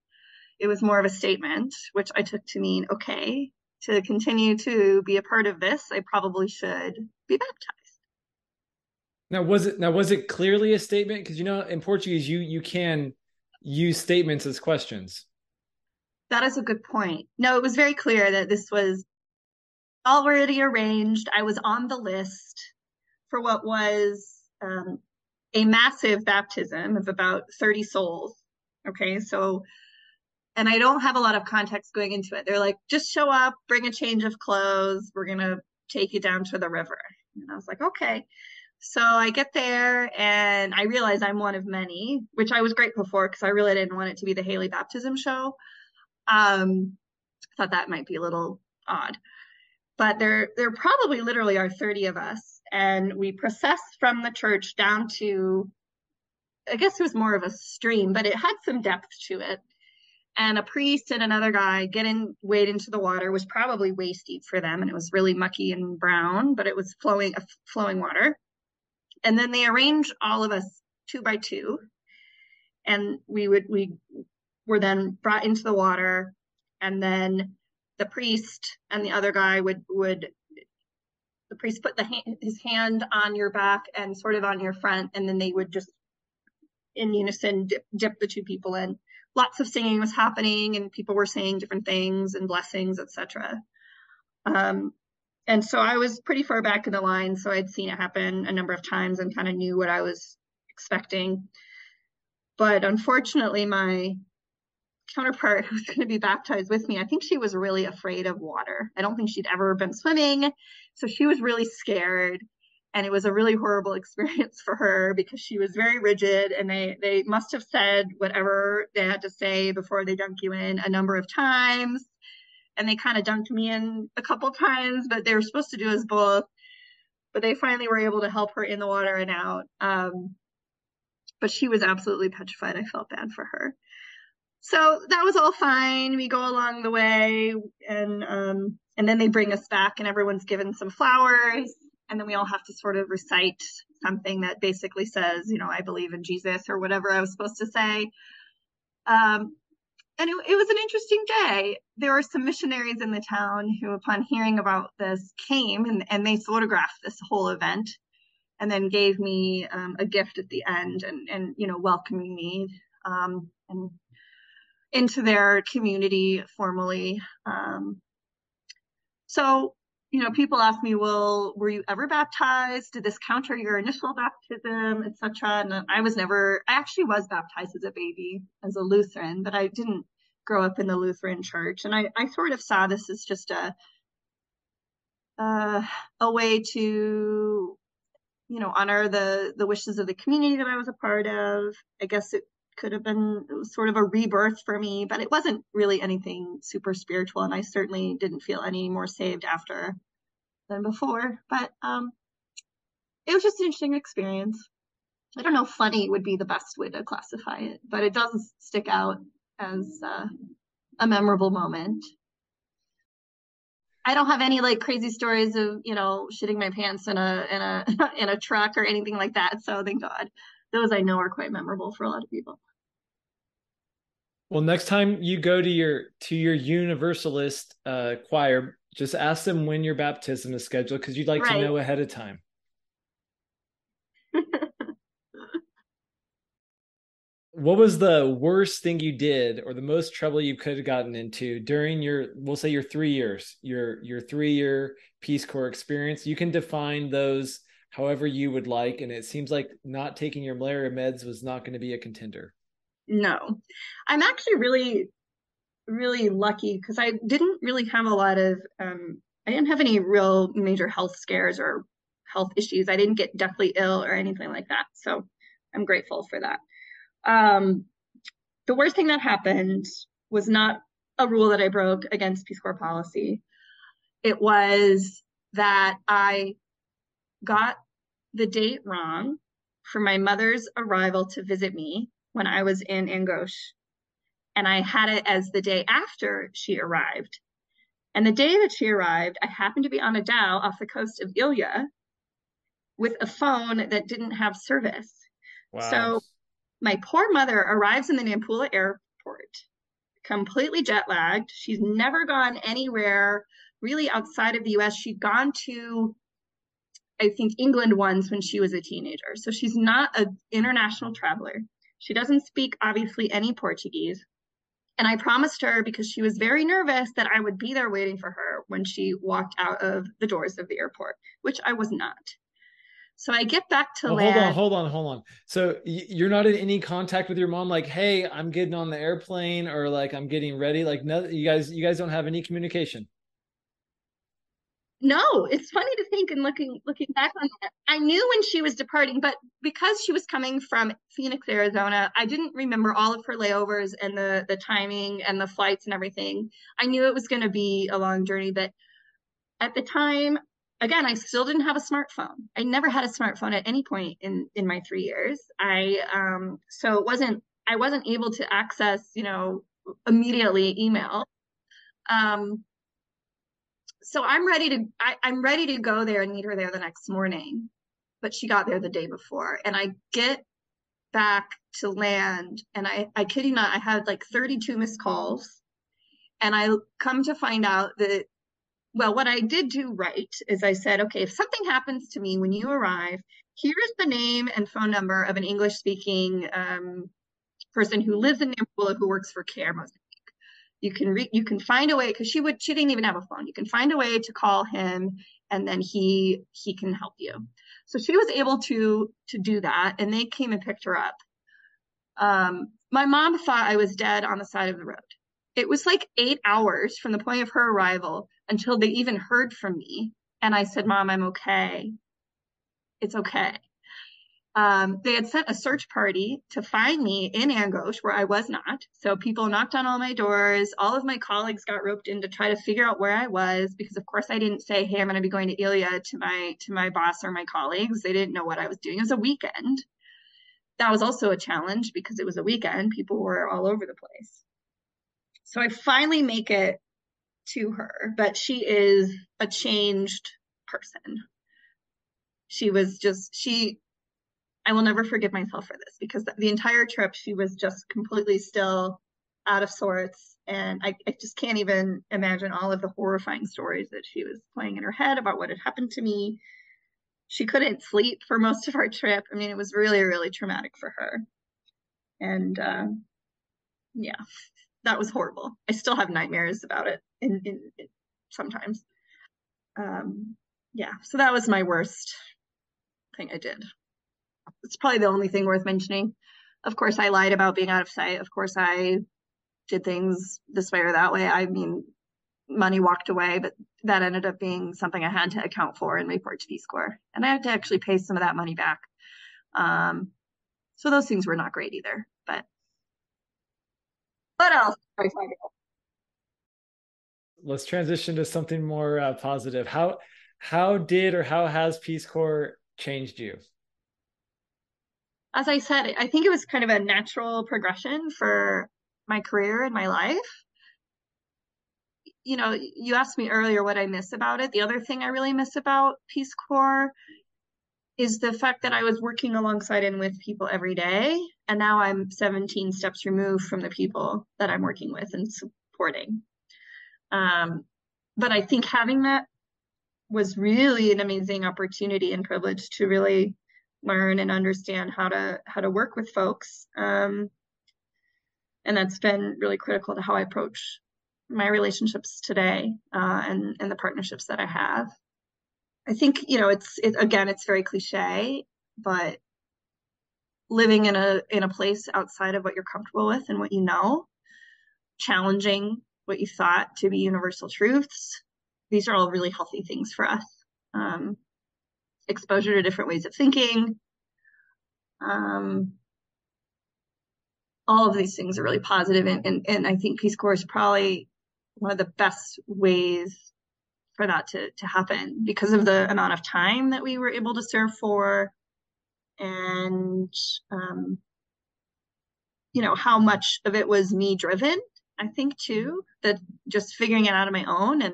It was more of a statement, which I took to mean, okay, to continue to be a part of this, I probably should be baptized. Now, was it now was it clearly a statement? Because you know, in Portuguese, you you can use statements as questions. That is a good point. No, it was very clear that this was already arranged. I was on the list for what was um, a massive baptism of about 30 souls. Okay, so, and I don't have a lot of context going into it. They're like, just show up, bring a change of clothes. We're going to take you down to the river. And I was like, okay. So I get there and I realize I'm one of many, which I was grateful for because I really didn't want it to be the Hayley baptism show. Um, thought that might be a little odd, but there there probably literally are 30 of us, and we process from the church down to, I guess it was more of a stream, but it had some depth to it. And a priest and another guy get in, wade into the water was probably waist deep for them, and it was really mucky and brown, but it was flowing, flowing water. And then they arrange all of us two by two, and we would we were then brought into the water and then the priest and the other guy would would the priest put the hand, his hand on your back and sort of on your front and then they would just in unison dip, dip the two people in lots of singing was happening and people were saying different things and blessings etc um, and so i was pretty far back in the line so i'd seen it happen a number of times and kind of knew what i was expecting but unfortunately my counterpart who was going to be baptized with me, I think she was really afraid of water. I don't think she'd ever been swimming. So she was really scared. And it was a really horrible experience for her because she was very rigid and they, they must have said whatever they had to say before they dunk you in a number of times. And they kind of dunked me in a couple times, but they were supposed to do us both. But they finally were able to help her in the water and out. Um, but she was absolutely petrified. I felt bad for her so that was all fine. We go along the way, and um, and then they bring us back, and everyone's given some flowers, and then we all have to sort of recite something that basically says, you know, I believe in Jesus or whatever I was supposed to say. Um, and it, it was an interesting day. There were some missionaries in the town who, upon hearing about this, came and, and they photographed this whole event and then gave me um, a gift at the end and, and you know, welcoming me. Um, and into their community formally. Um, so, you know, people ask me, well, were you ever baptized? Did this counter your initial baptism, etc.? And I was never, I actually was baptized as a baby, as a Lutheran, but I didn't grow up in the Lutheran church. And I, I sort of saw this as just a, uh, a way to, you know, honor the the wishes of the community that I was a part of. I guess it could have been sort of a rebirth for me, but it wasn't really anything super spiritual, and I certainly didn't feel any more saved after than before. But um, it was just an interesting experience. I don't know, funny would be the best way to classify it, but it does stick out as uh, a memorable moment. I don't have any like crazy stories of you know shitting my pants in a in a in a truck or anything like that. So thank God, those I know are quite memorable for a lot of people. Well, next time you go to your to your Universalist uh, choir, just ask them when your baptism is scheduled because you'd like right. to know ahead of time. what was the worst thing you did or the most trouble you could have gotten into during your we'll say your three years your your three year peace corps experience you can define those however you would like and it seems like not taking your malaria meds was not going to be a contender. No. I'm actually really really lucky because i didn't really have a lot of um, i didn't have any real major health scares or health issues. I didn't get deathly ill or anything like that so i'm grateful for that. Um, the worst thing that happened was not a rule that I broke against Peace Corps policy. It was that I got the date wrong for my mother's arrival to visit me when I was in Angoche. And I had it as the day after she arrived. And the day that she arrived, I happened to be on a dhow off the coast of Ilha with a phone that didn't have service. Wow. So my poor mother arrives in the Nampula airport, completely jet lagged. She's never gone anywhere really outside of the US. She'd gone to, I think, England once when she was a teenager. So she's not an international traveler. She doesn't speak, obviously, any Portuguese. And I promised her because she was very nervous that I would be there waiting for her when she walked out of the doors of the airport, which I was not. So I get back to well, land. Hold on, hold on, hold on. So you're not in any contact with your mom, like, hey, I'm getting on the airplane, or like I'm getting ready. Like, no, you guys, you guys don't have any communication. No, it's funny to think and looking looking back on that. I knew when she was departing, but because she was coming from Phoenix, Arizona, I didn't remember all of her layovers and the the timing and the flights and everything. I knew it was going to be a long journey, but at the time again, I still didn't have a smartphone. I never had a smartphone at any point in in my three years. I um, so it wasn't I wasn't able to access you know immediately email. Um, so I'm ready to I, I'm ready to go there and meet her there the next morning, but she got there the day before, and I get back to land, and I I kid you not, I had like 32 missed calls, and I come to find out that well, what I did do right is I said, okay, if something happens to me when you arrive, here is the name and phone number of an English speaking um, person who lives in Nampula who works for CARE Mozambique. You can re- you can find a way because she would she didn't even have a phone. You can find a way to call him and then he he can help you. So she was able to to do that and they came and picked her up. Um, my mom thought I was dead on the side of the road. It was like eight hours from the point of her arrival until they even heard from me. And I said, Mom, I'm okay. It's okay. Um, they had sent a search party to find me in Angoche, where I was not. So people knocked on all my doors. All of my colleagues got roped in to try to figure out where I was, because of course I didn't say, "Hey, I'm going to be going to Ilha" to my to my boss or my colleagues. They didn't know what I was doing. It was a weekend. That was also a challenge because it was a weekend. People were all over the place. So I finally make it to her, but she is a changed person. She was just, she, I will never forgive myself for this because the entire trip she was just completely still out of sorts. And I, I just can't even imagine all of the horrifying stories that she was playing in her head about what had happened to me. She couldn't sleep for most of our trip. I mean, it was really, really traumatic for her. And uh, yeah, that was horrible. I still have nightmares about it in, in, in sometimes. Um, yeah, so that was my worst thing I did. It's probably the only thing worth mentioning. Of course, I lied about being out of sight. Of course, I did things this way or that way. I mean, money walked away, but that ended up being something I had to account for and report to Peace Corps. And I had to actually pay some of that money back. Um, so those things were not great either. But what else? Let's transition to something more uh, positive. How how did or how has Peace Corps changed you? As I said, I think it was kind of a natural progression for my career and my life you know, you asked me earlier what I miss about it. The other thing I really miss about Peace Corps is the fact that I was working alongside and with people every day. And now I'm 17 steps removed from the people that I'm working with and supporting. Um, but I think having that was really an amazing opportunity and privilege to really learn and understand how to how to work with folks. Um, and that's been really critical to how I approach my relationships today uh, and and the partnerships that I have. I think you know it's it, again it's very cliche, but living in a in a place outside of what you're comfortable with and what you know, challenging what you thought to be universal truths. These are all really healthy things for us. Um, exposure to different ways of thinking. Um, all of these things are really positive and, and, and I think Peace Corps is probably one of the best ways for that to, to happen because of the amount of time that we were able to serve for and um, you know how much of it was me driven i think too that just figuring it out on my own and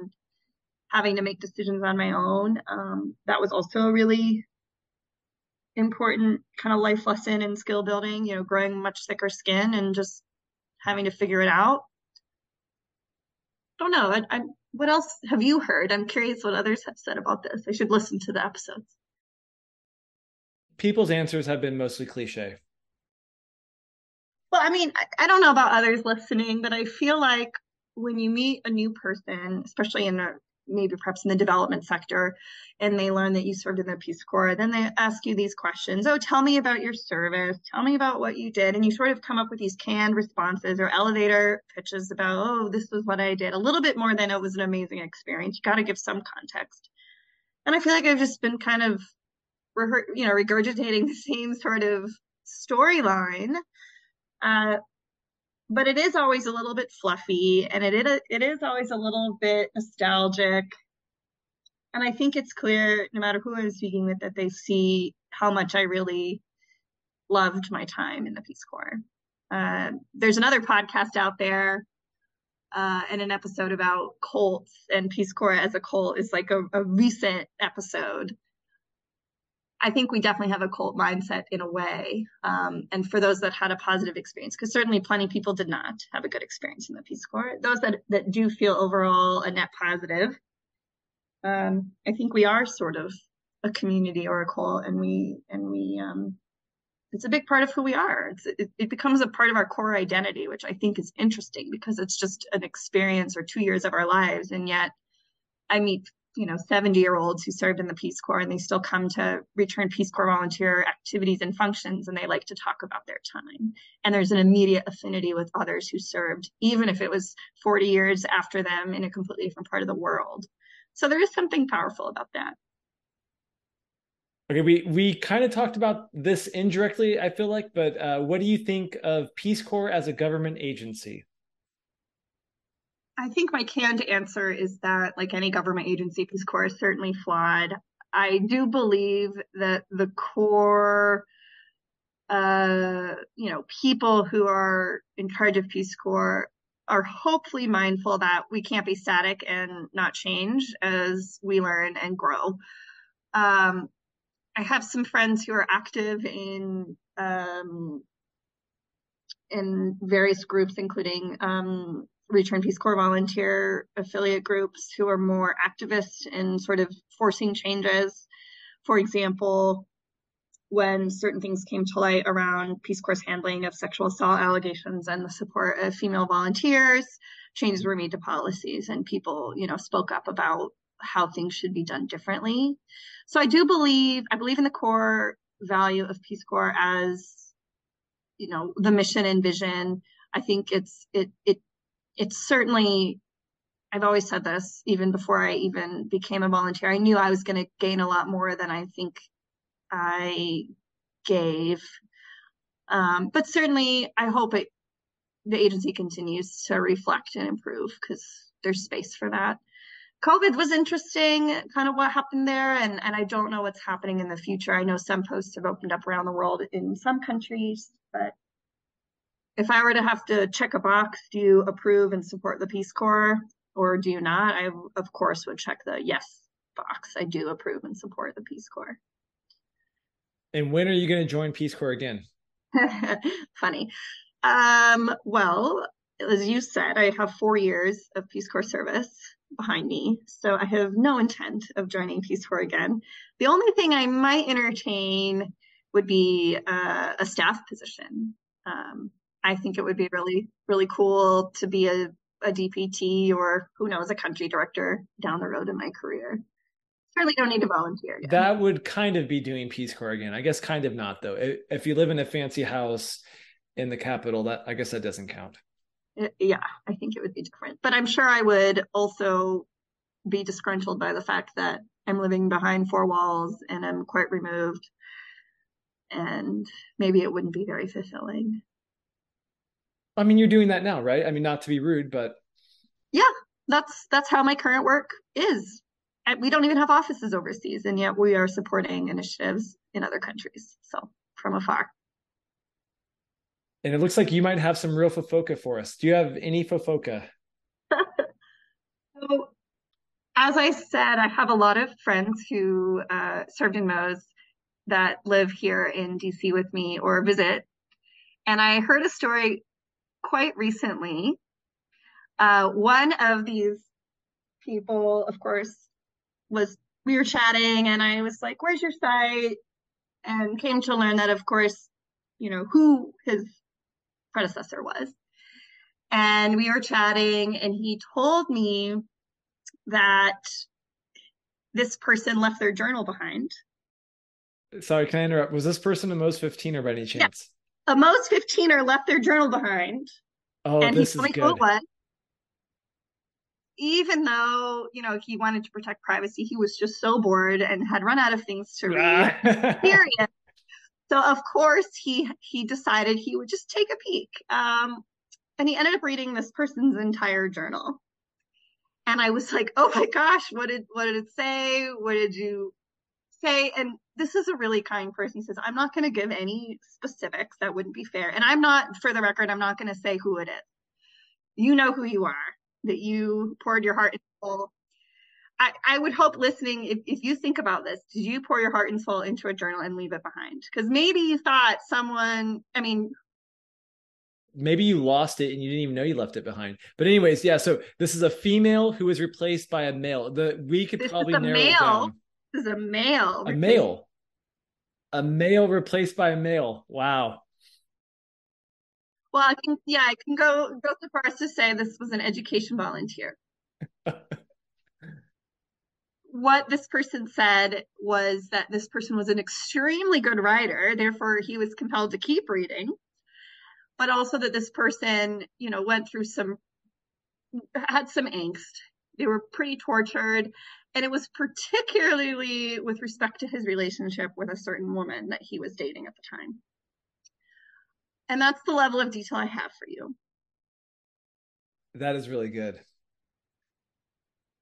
having to make decisions on my own um, that was also a really important kind of life lesson and skill building you know growing much thicker skin and just having to figure it out don't know. I, I, what else have you heard? I'm curious what others have said about this. I should listen to the episodes. People's answers have been mostly cliche. Well, I mean, I, I don't know about others listening, but I feel like when you meet a new person, especially in a maybe perhaps in the development sector and they learn that you served in the Peace Corps, then they ask you these questions. Oh, tell me about your service. Tell me about what you did. And you sort of come up with these canned responses or elevator pitches about, oh, this was what I did. A little bit more than it was an amazing experience. You got to give some context. And I feel like I've just been kind of, you know, regurgitating the same sort of storyline. Uh, but it is always a little bit fluffy and it is, it is always a little bit nostalgic. And I think it's clear, no matter who I'm speaking with, that they see how much I really loved my time in the Peace Corps. Uh, there's another podcast out there uh, and an episode about cults and Peace Corps as a cult is like a, a recent episode I think we definitely have a cult mindset in a way. Um, and for those that had a positive experience, because certainly plenty of people did not have a good experience in the Peace Corps. Those that, that do feel overall a net positive, um, I think we are sort of a community or a cult, and we and we um, it's a big part of who we are. It, it becomes a part of our core identity, which I think is interesting because it's just an experience or two years of our lives, and yet I meet you know 70 year olds who served in the peace corps and they still come to return peace corps volunteer activities and functions and they like to talk about their time. And there's an immediate affinity with others who served even if it was 40 years after them in a completely different part of the world. So there is something powerful about that. Okay we we kind of talked about this indirectly i feel like but uh, what do you think of peace corps as a government agency I think my canned answer is that, like any government agency, Peace Corps is certainly flawed. I do believe that the core, uh, you know, people who are in charge of Peace Corps are hopefully mindful that we can't be static and not change as we learn and grow. Um, I have some friends who are active in um, in various groups, including um, Return Peace Corps volunteer affiliate groups who are more activist in sort of forcing changes. For example, when certain things came to light around Peace Corps' handling of sexual assault allegations and the support of female volunteers, changes were made to policies and people, you know, spoke up about how things should be done differently. So I do believe, I believe in the core value of Peace Corps as, you know, the mission and vision. I think it's, it, it it's certainly I've always said this even before I even became a volunteer. I knew I was going to gain a lot more than I think I gave. Um, but certainly, I hope it the agency continues to reflect and improve because there's space for that. COVID was interesting, kind of what happened there, and and I don't know what's happening in the future. I know some posts have opened up around the world in some countries, but if I were to have to check a box, do you approve and support the Peace Corps or do you not? I of course would check the yes box. I do approve and support the Peace Corps. And when are you going to join Peace Corps again? Funny. Um, well, as you said, I have four years of Peace Corps service behind me, so I have no intent of joining Peace Corps again. The only thing I might entertain would be uh, a staff position. Um, I think it would be really, really cool to be a, a DPT or who knows, a country director down the road in my career. Certainly don't need to volunteer. Again. That would kind of be doing Peace Corps again. I guess kind of not though. If you live in a fancy house in the capital, that I guess that doesn't count. It, yeah, I think it would be different. But I'm sure I would also be disgruntled by the fact that I'm living behind four walls and I'm quite removed. And maybe it wouldn't be very fulfilling. I mean, you're doing that now, right? I mean, not to be rude, but yeah, that's that's how my current work is. We don't even have offices overseas, and yet we are supporting initiatives in other countries. So from afar. And it looks like you might have some real fofoca for us. Do you have any fofoca? so, as I said, I have a lot of friends who uh, served in Moz that live here in DC with me or visit. And I heard a story quite recently. Uh, one of these people, of course, was we were chatting, and I was like, "Where's your site?" And came to learn that, of course, you know who his predecessor was. And we were chatting, and he told me that this person left their journal behind. Sorry, can I interrupt? Was this person a Moz 15 or by any chance? A Moz 15er left their journal behind. Oh, and this is good. What, even though you know he wanted to protect privacy, he was just so bored and had run out of things to read. period. So of course he he decided he would just take a peek, um, and he ended up reading this person's entire journal. And I was like, "Oh my gosh, what did what did it say? What did you say?" And this is a really kind person. He says, I'm not going to give any specifics. That wouldn't be fair. And I'm not, for the record, I'm not going to say who it is. You know who you are, that you poured your heart and soul. I, I would hope listening, if, if you think about this, did you pour your heart and soul into a journal and leave it behind? Because maybe you thought someone, I mean, maybe you lost it and you didn't even know you left it behind. But anyways, yeah. So this is a female who was replaced by a male. The we could this probably narrow male. it down. This is a male. A male a male replaced by a male. Wow. Well, I can yeah, I can go go so far as to say this was an education volunteer. what this person said was that this person was an extremely good writer, therefore he was compelled to keep reading. But also that this person, you know, went through some had some angst. They were pretty tortured and it was particularly with respect to his relationship with a certain woman that he was dating at the time. And that's the level of detail I have for you. That is really good.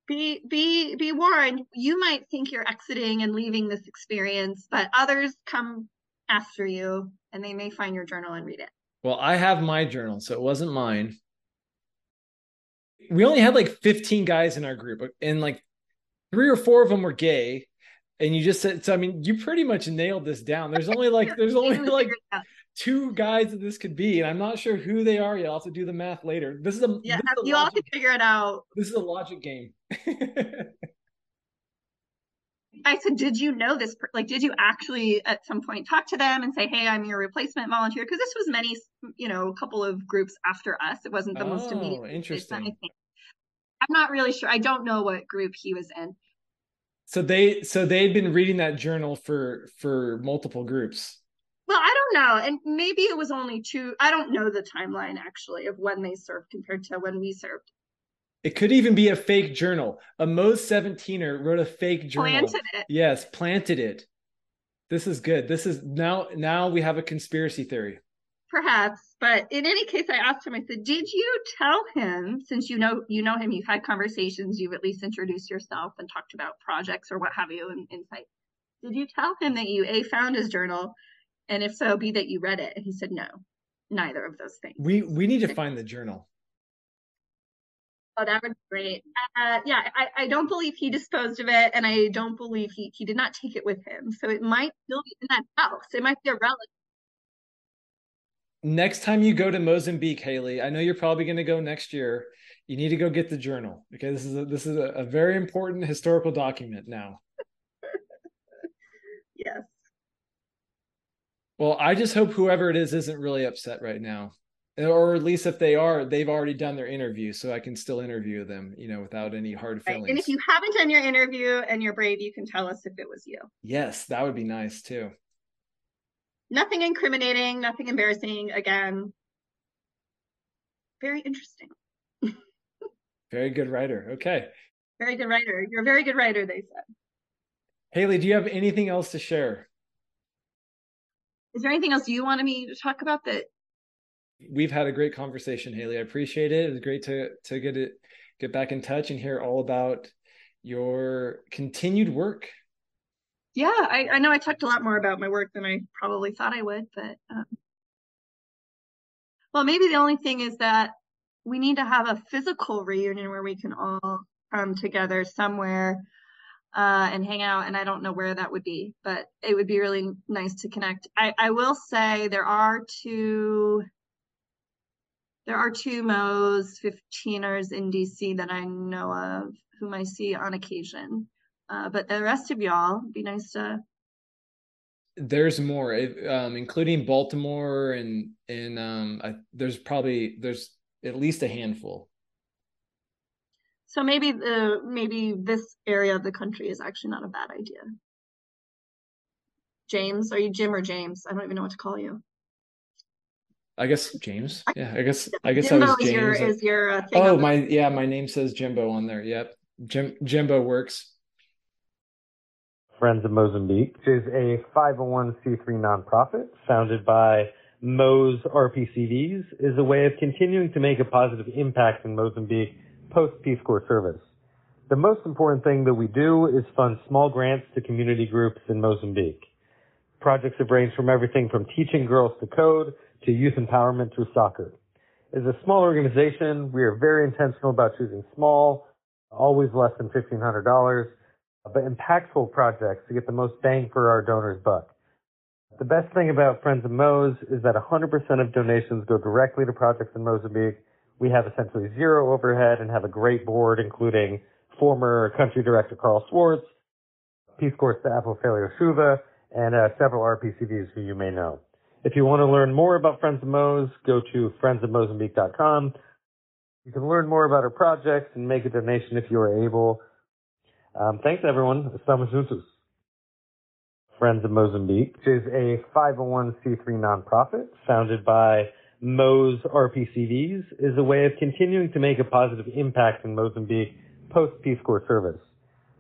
Be be be warned, you might think you're exiting and leaving this experience, but others come after you and they may find your journal and read it. Well, I have my journal, so it wasn't mine. We only had like 15 guys in our group, and like three or four of them were gay and you just said so i mean you pretty much nailed this down. There's only like there's only like two guys that this could be and i'm not sure who they are. Yet i'll have to do the math later. This is a yeah is you all can figure it out. this is a logic game. I said did you know this like did you actually at some point talk to them and say hey i'm your replacement volunteer because this was many you know a couple of groups after us. It wasn't the oh, most immediate oh, interesting I'm not really sure. I don't know what group he was in. So they so they'd been reading that journal for for multiple groups. Well, I don't know. And maybe it was only two. I don't know the timeline actually of when they served compared to when we served. It could even be a fake journal. A Moz 17er wrote a fake journal. Planted it. Yes, planted it. This is good. This is now now we have a conspiracy theory. Perhaps, but in any case, I asked him. I said, "Did you tell him, since you know you know him, you've had conversations, you've at least introduced yourself and talked about projects or what have you in insight? Did you tell him that you a found his journal, and if so, b that you read it?" And he said, "No, neither of those things." We we need to find the journal. Oh, that would be great. Uh, yeah, I, I don't believe he disposed of it, and I don't believe he he did not take it with him. So it might still be in that house. It might be a relic. Next time you go to Mozambique, Hayley, I know you're probably going to go next year. You need to go get the journal Okay, this is a, this is a, a very important historical document now. yes. Well, I just hope whoever it is isn't really upset right now or at least if they are, they've already done their interview, so I can still interview them, you know, without any hard feelings. Right. And if you haven't done your interview and you're brave, you can tell us if it was you. Yes, that would be nice too. Nothing incriminating, nothing embarrassing. Again, very interesting. very good writer. Okay. Very good writer. You're a very good writer, they said. Hayley, do you have anything else to share? Is there anything else you wanted me to talk about that we've had a great conversation, Hayley. I appreciate it. It was great to to get it get back in touch and hear all about your continued work. Yeah, I, I know I talked a lot more about my work than I probably thought I would, but um, well, maybe the only thing is that we need to have a physical reunion where we can all come together somewhere uh, and hang out. And I don't know where that would be, but it would be really nice to connect. I, I will say there are two there are two Moz 15ers in DC that I know of whom I see on occasion. Uh, but the rest of y'all, be nice to. There's more, um, including Baltimore and and um, I, there's probably there's at least a handful. So maybe the maybe this area of the country is actually not a bad idea. James, are you Jim or James? I don't even know what to call you. I guess James. Yeah, I guess I guess Jimbo I was James. Is your, is your uh, oh my yeah, my name says Jimbo on there. Yep, Jim Jimbo works. Friends of Mozambique which is a 501c3 nonprofit founded by Moz RPCVs is a way of continuing to make a positive impact in Mozambique post Peace Corps service. The most important thing that we do is fund small grants to community groups in Mozambique. Projects have ranged from everything from teaching girls to code to youth empowerment through soccer. As a small organization, we are very intentional about choosing small, always less than $1,500, but impactful projects to get the most bang for our donors' buck. The best thing about Friends of Moz is that 100% of donations go directly to projects in Mozambique. We have essentially zero overhead and have a great board, including former country director Carl Schwartz, Peace Corps staff Ophelia Shuva, and uh, several RPCVs who you may know. If you want to learn more about Friends of Moz, go to friendsofmozambique.com. You can learn more about our projects and make a donation if you are able. Um, thanks, everyone. Estamos juntos. Friends of Mozambique which is a 501c3 nonprofit founded by Moz RPCVs is a way of continuing to make a positive impact in Mozambique post Peace Corps service.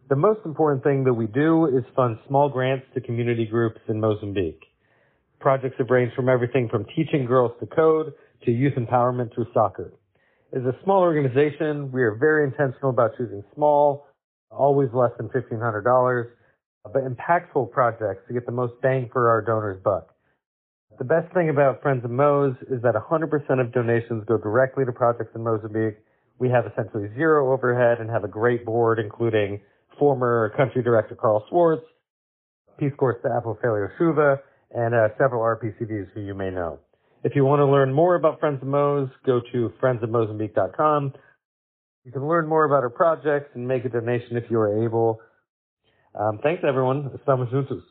The most important thing that we do is fund small grants to community groups in Mozambique. Projects have ranged from everything from teaching girls to code to youth empowerment through soccer. As a small organization, we are very intentional about choosing small, always less than $1,500, but impactful projects to get the most bang for our donors' buck. The best thing about Friends of Moz is that 100% of donations go directly to projects in Mozambique. We have essentially zero overhead and have a great board, including former country director Carl Schwartz, Peace Corps staff Ophelia Shuva, and uh, several RPCVs who you may know. If you want to learn more about Friends of Moz, go to friendsofmozambique.com. You can learn more about our projects and make a donation if you are able. Um, thanks, everyone. Estamos juntos.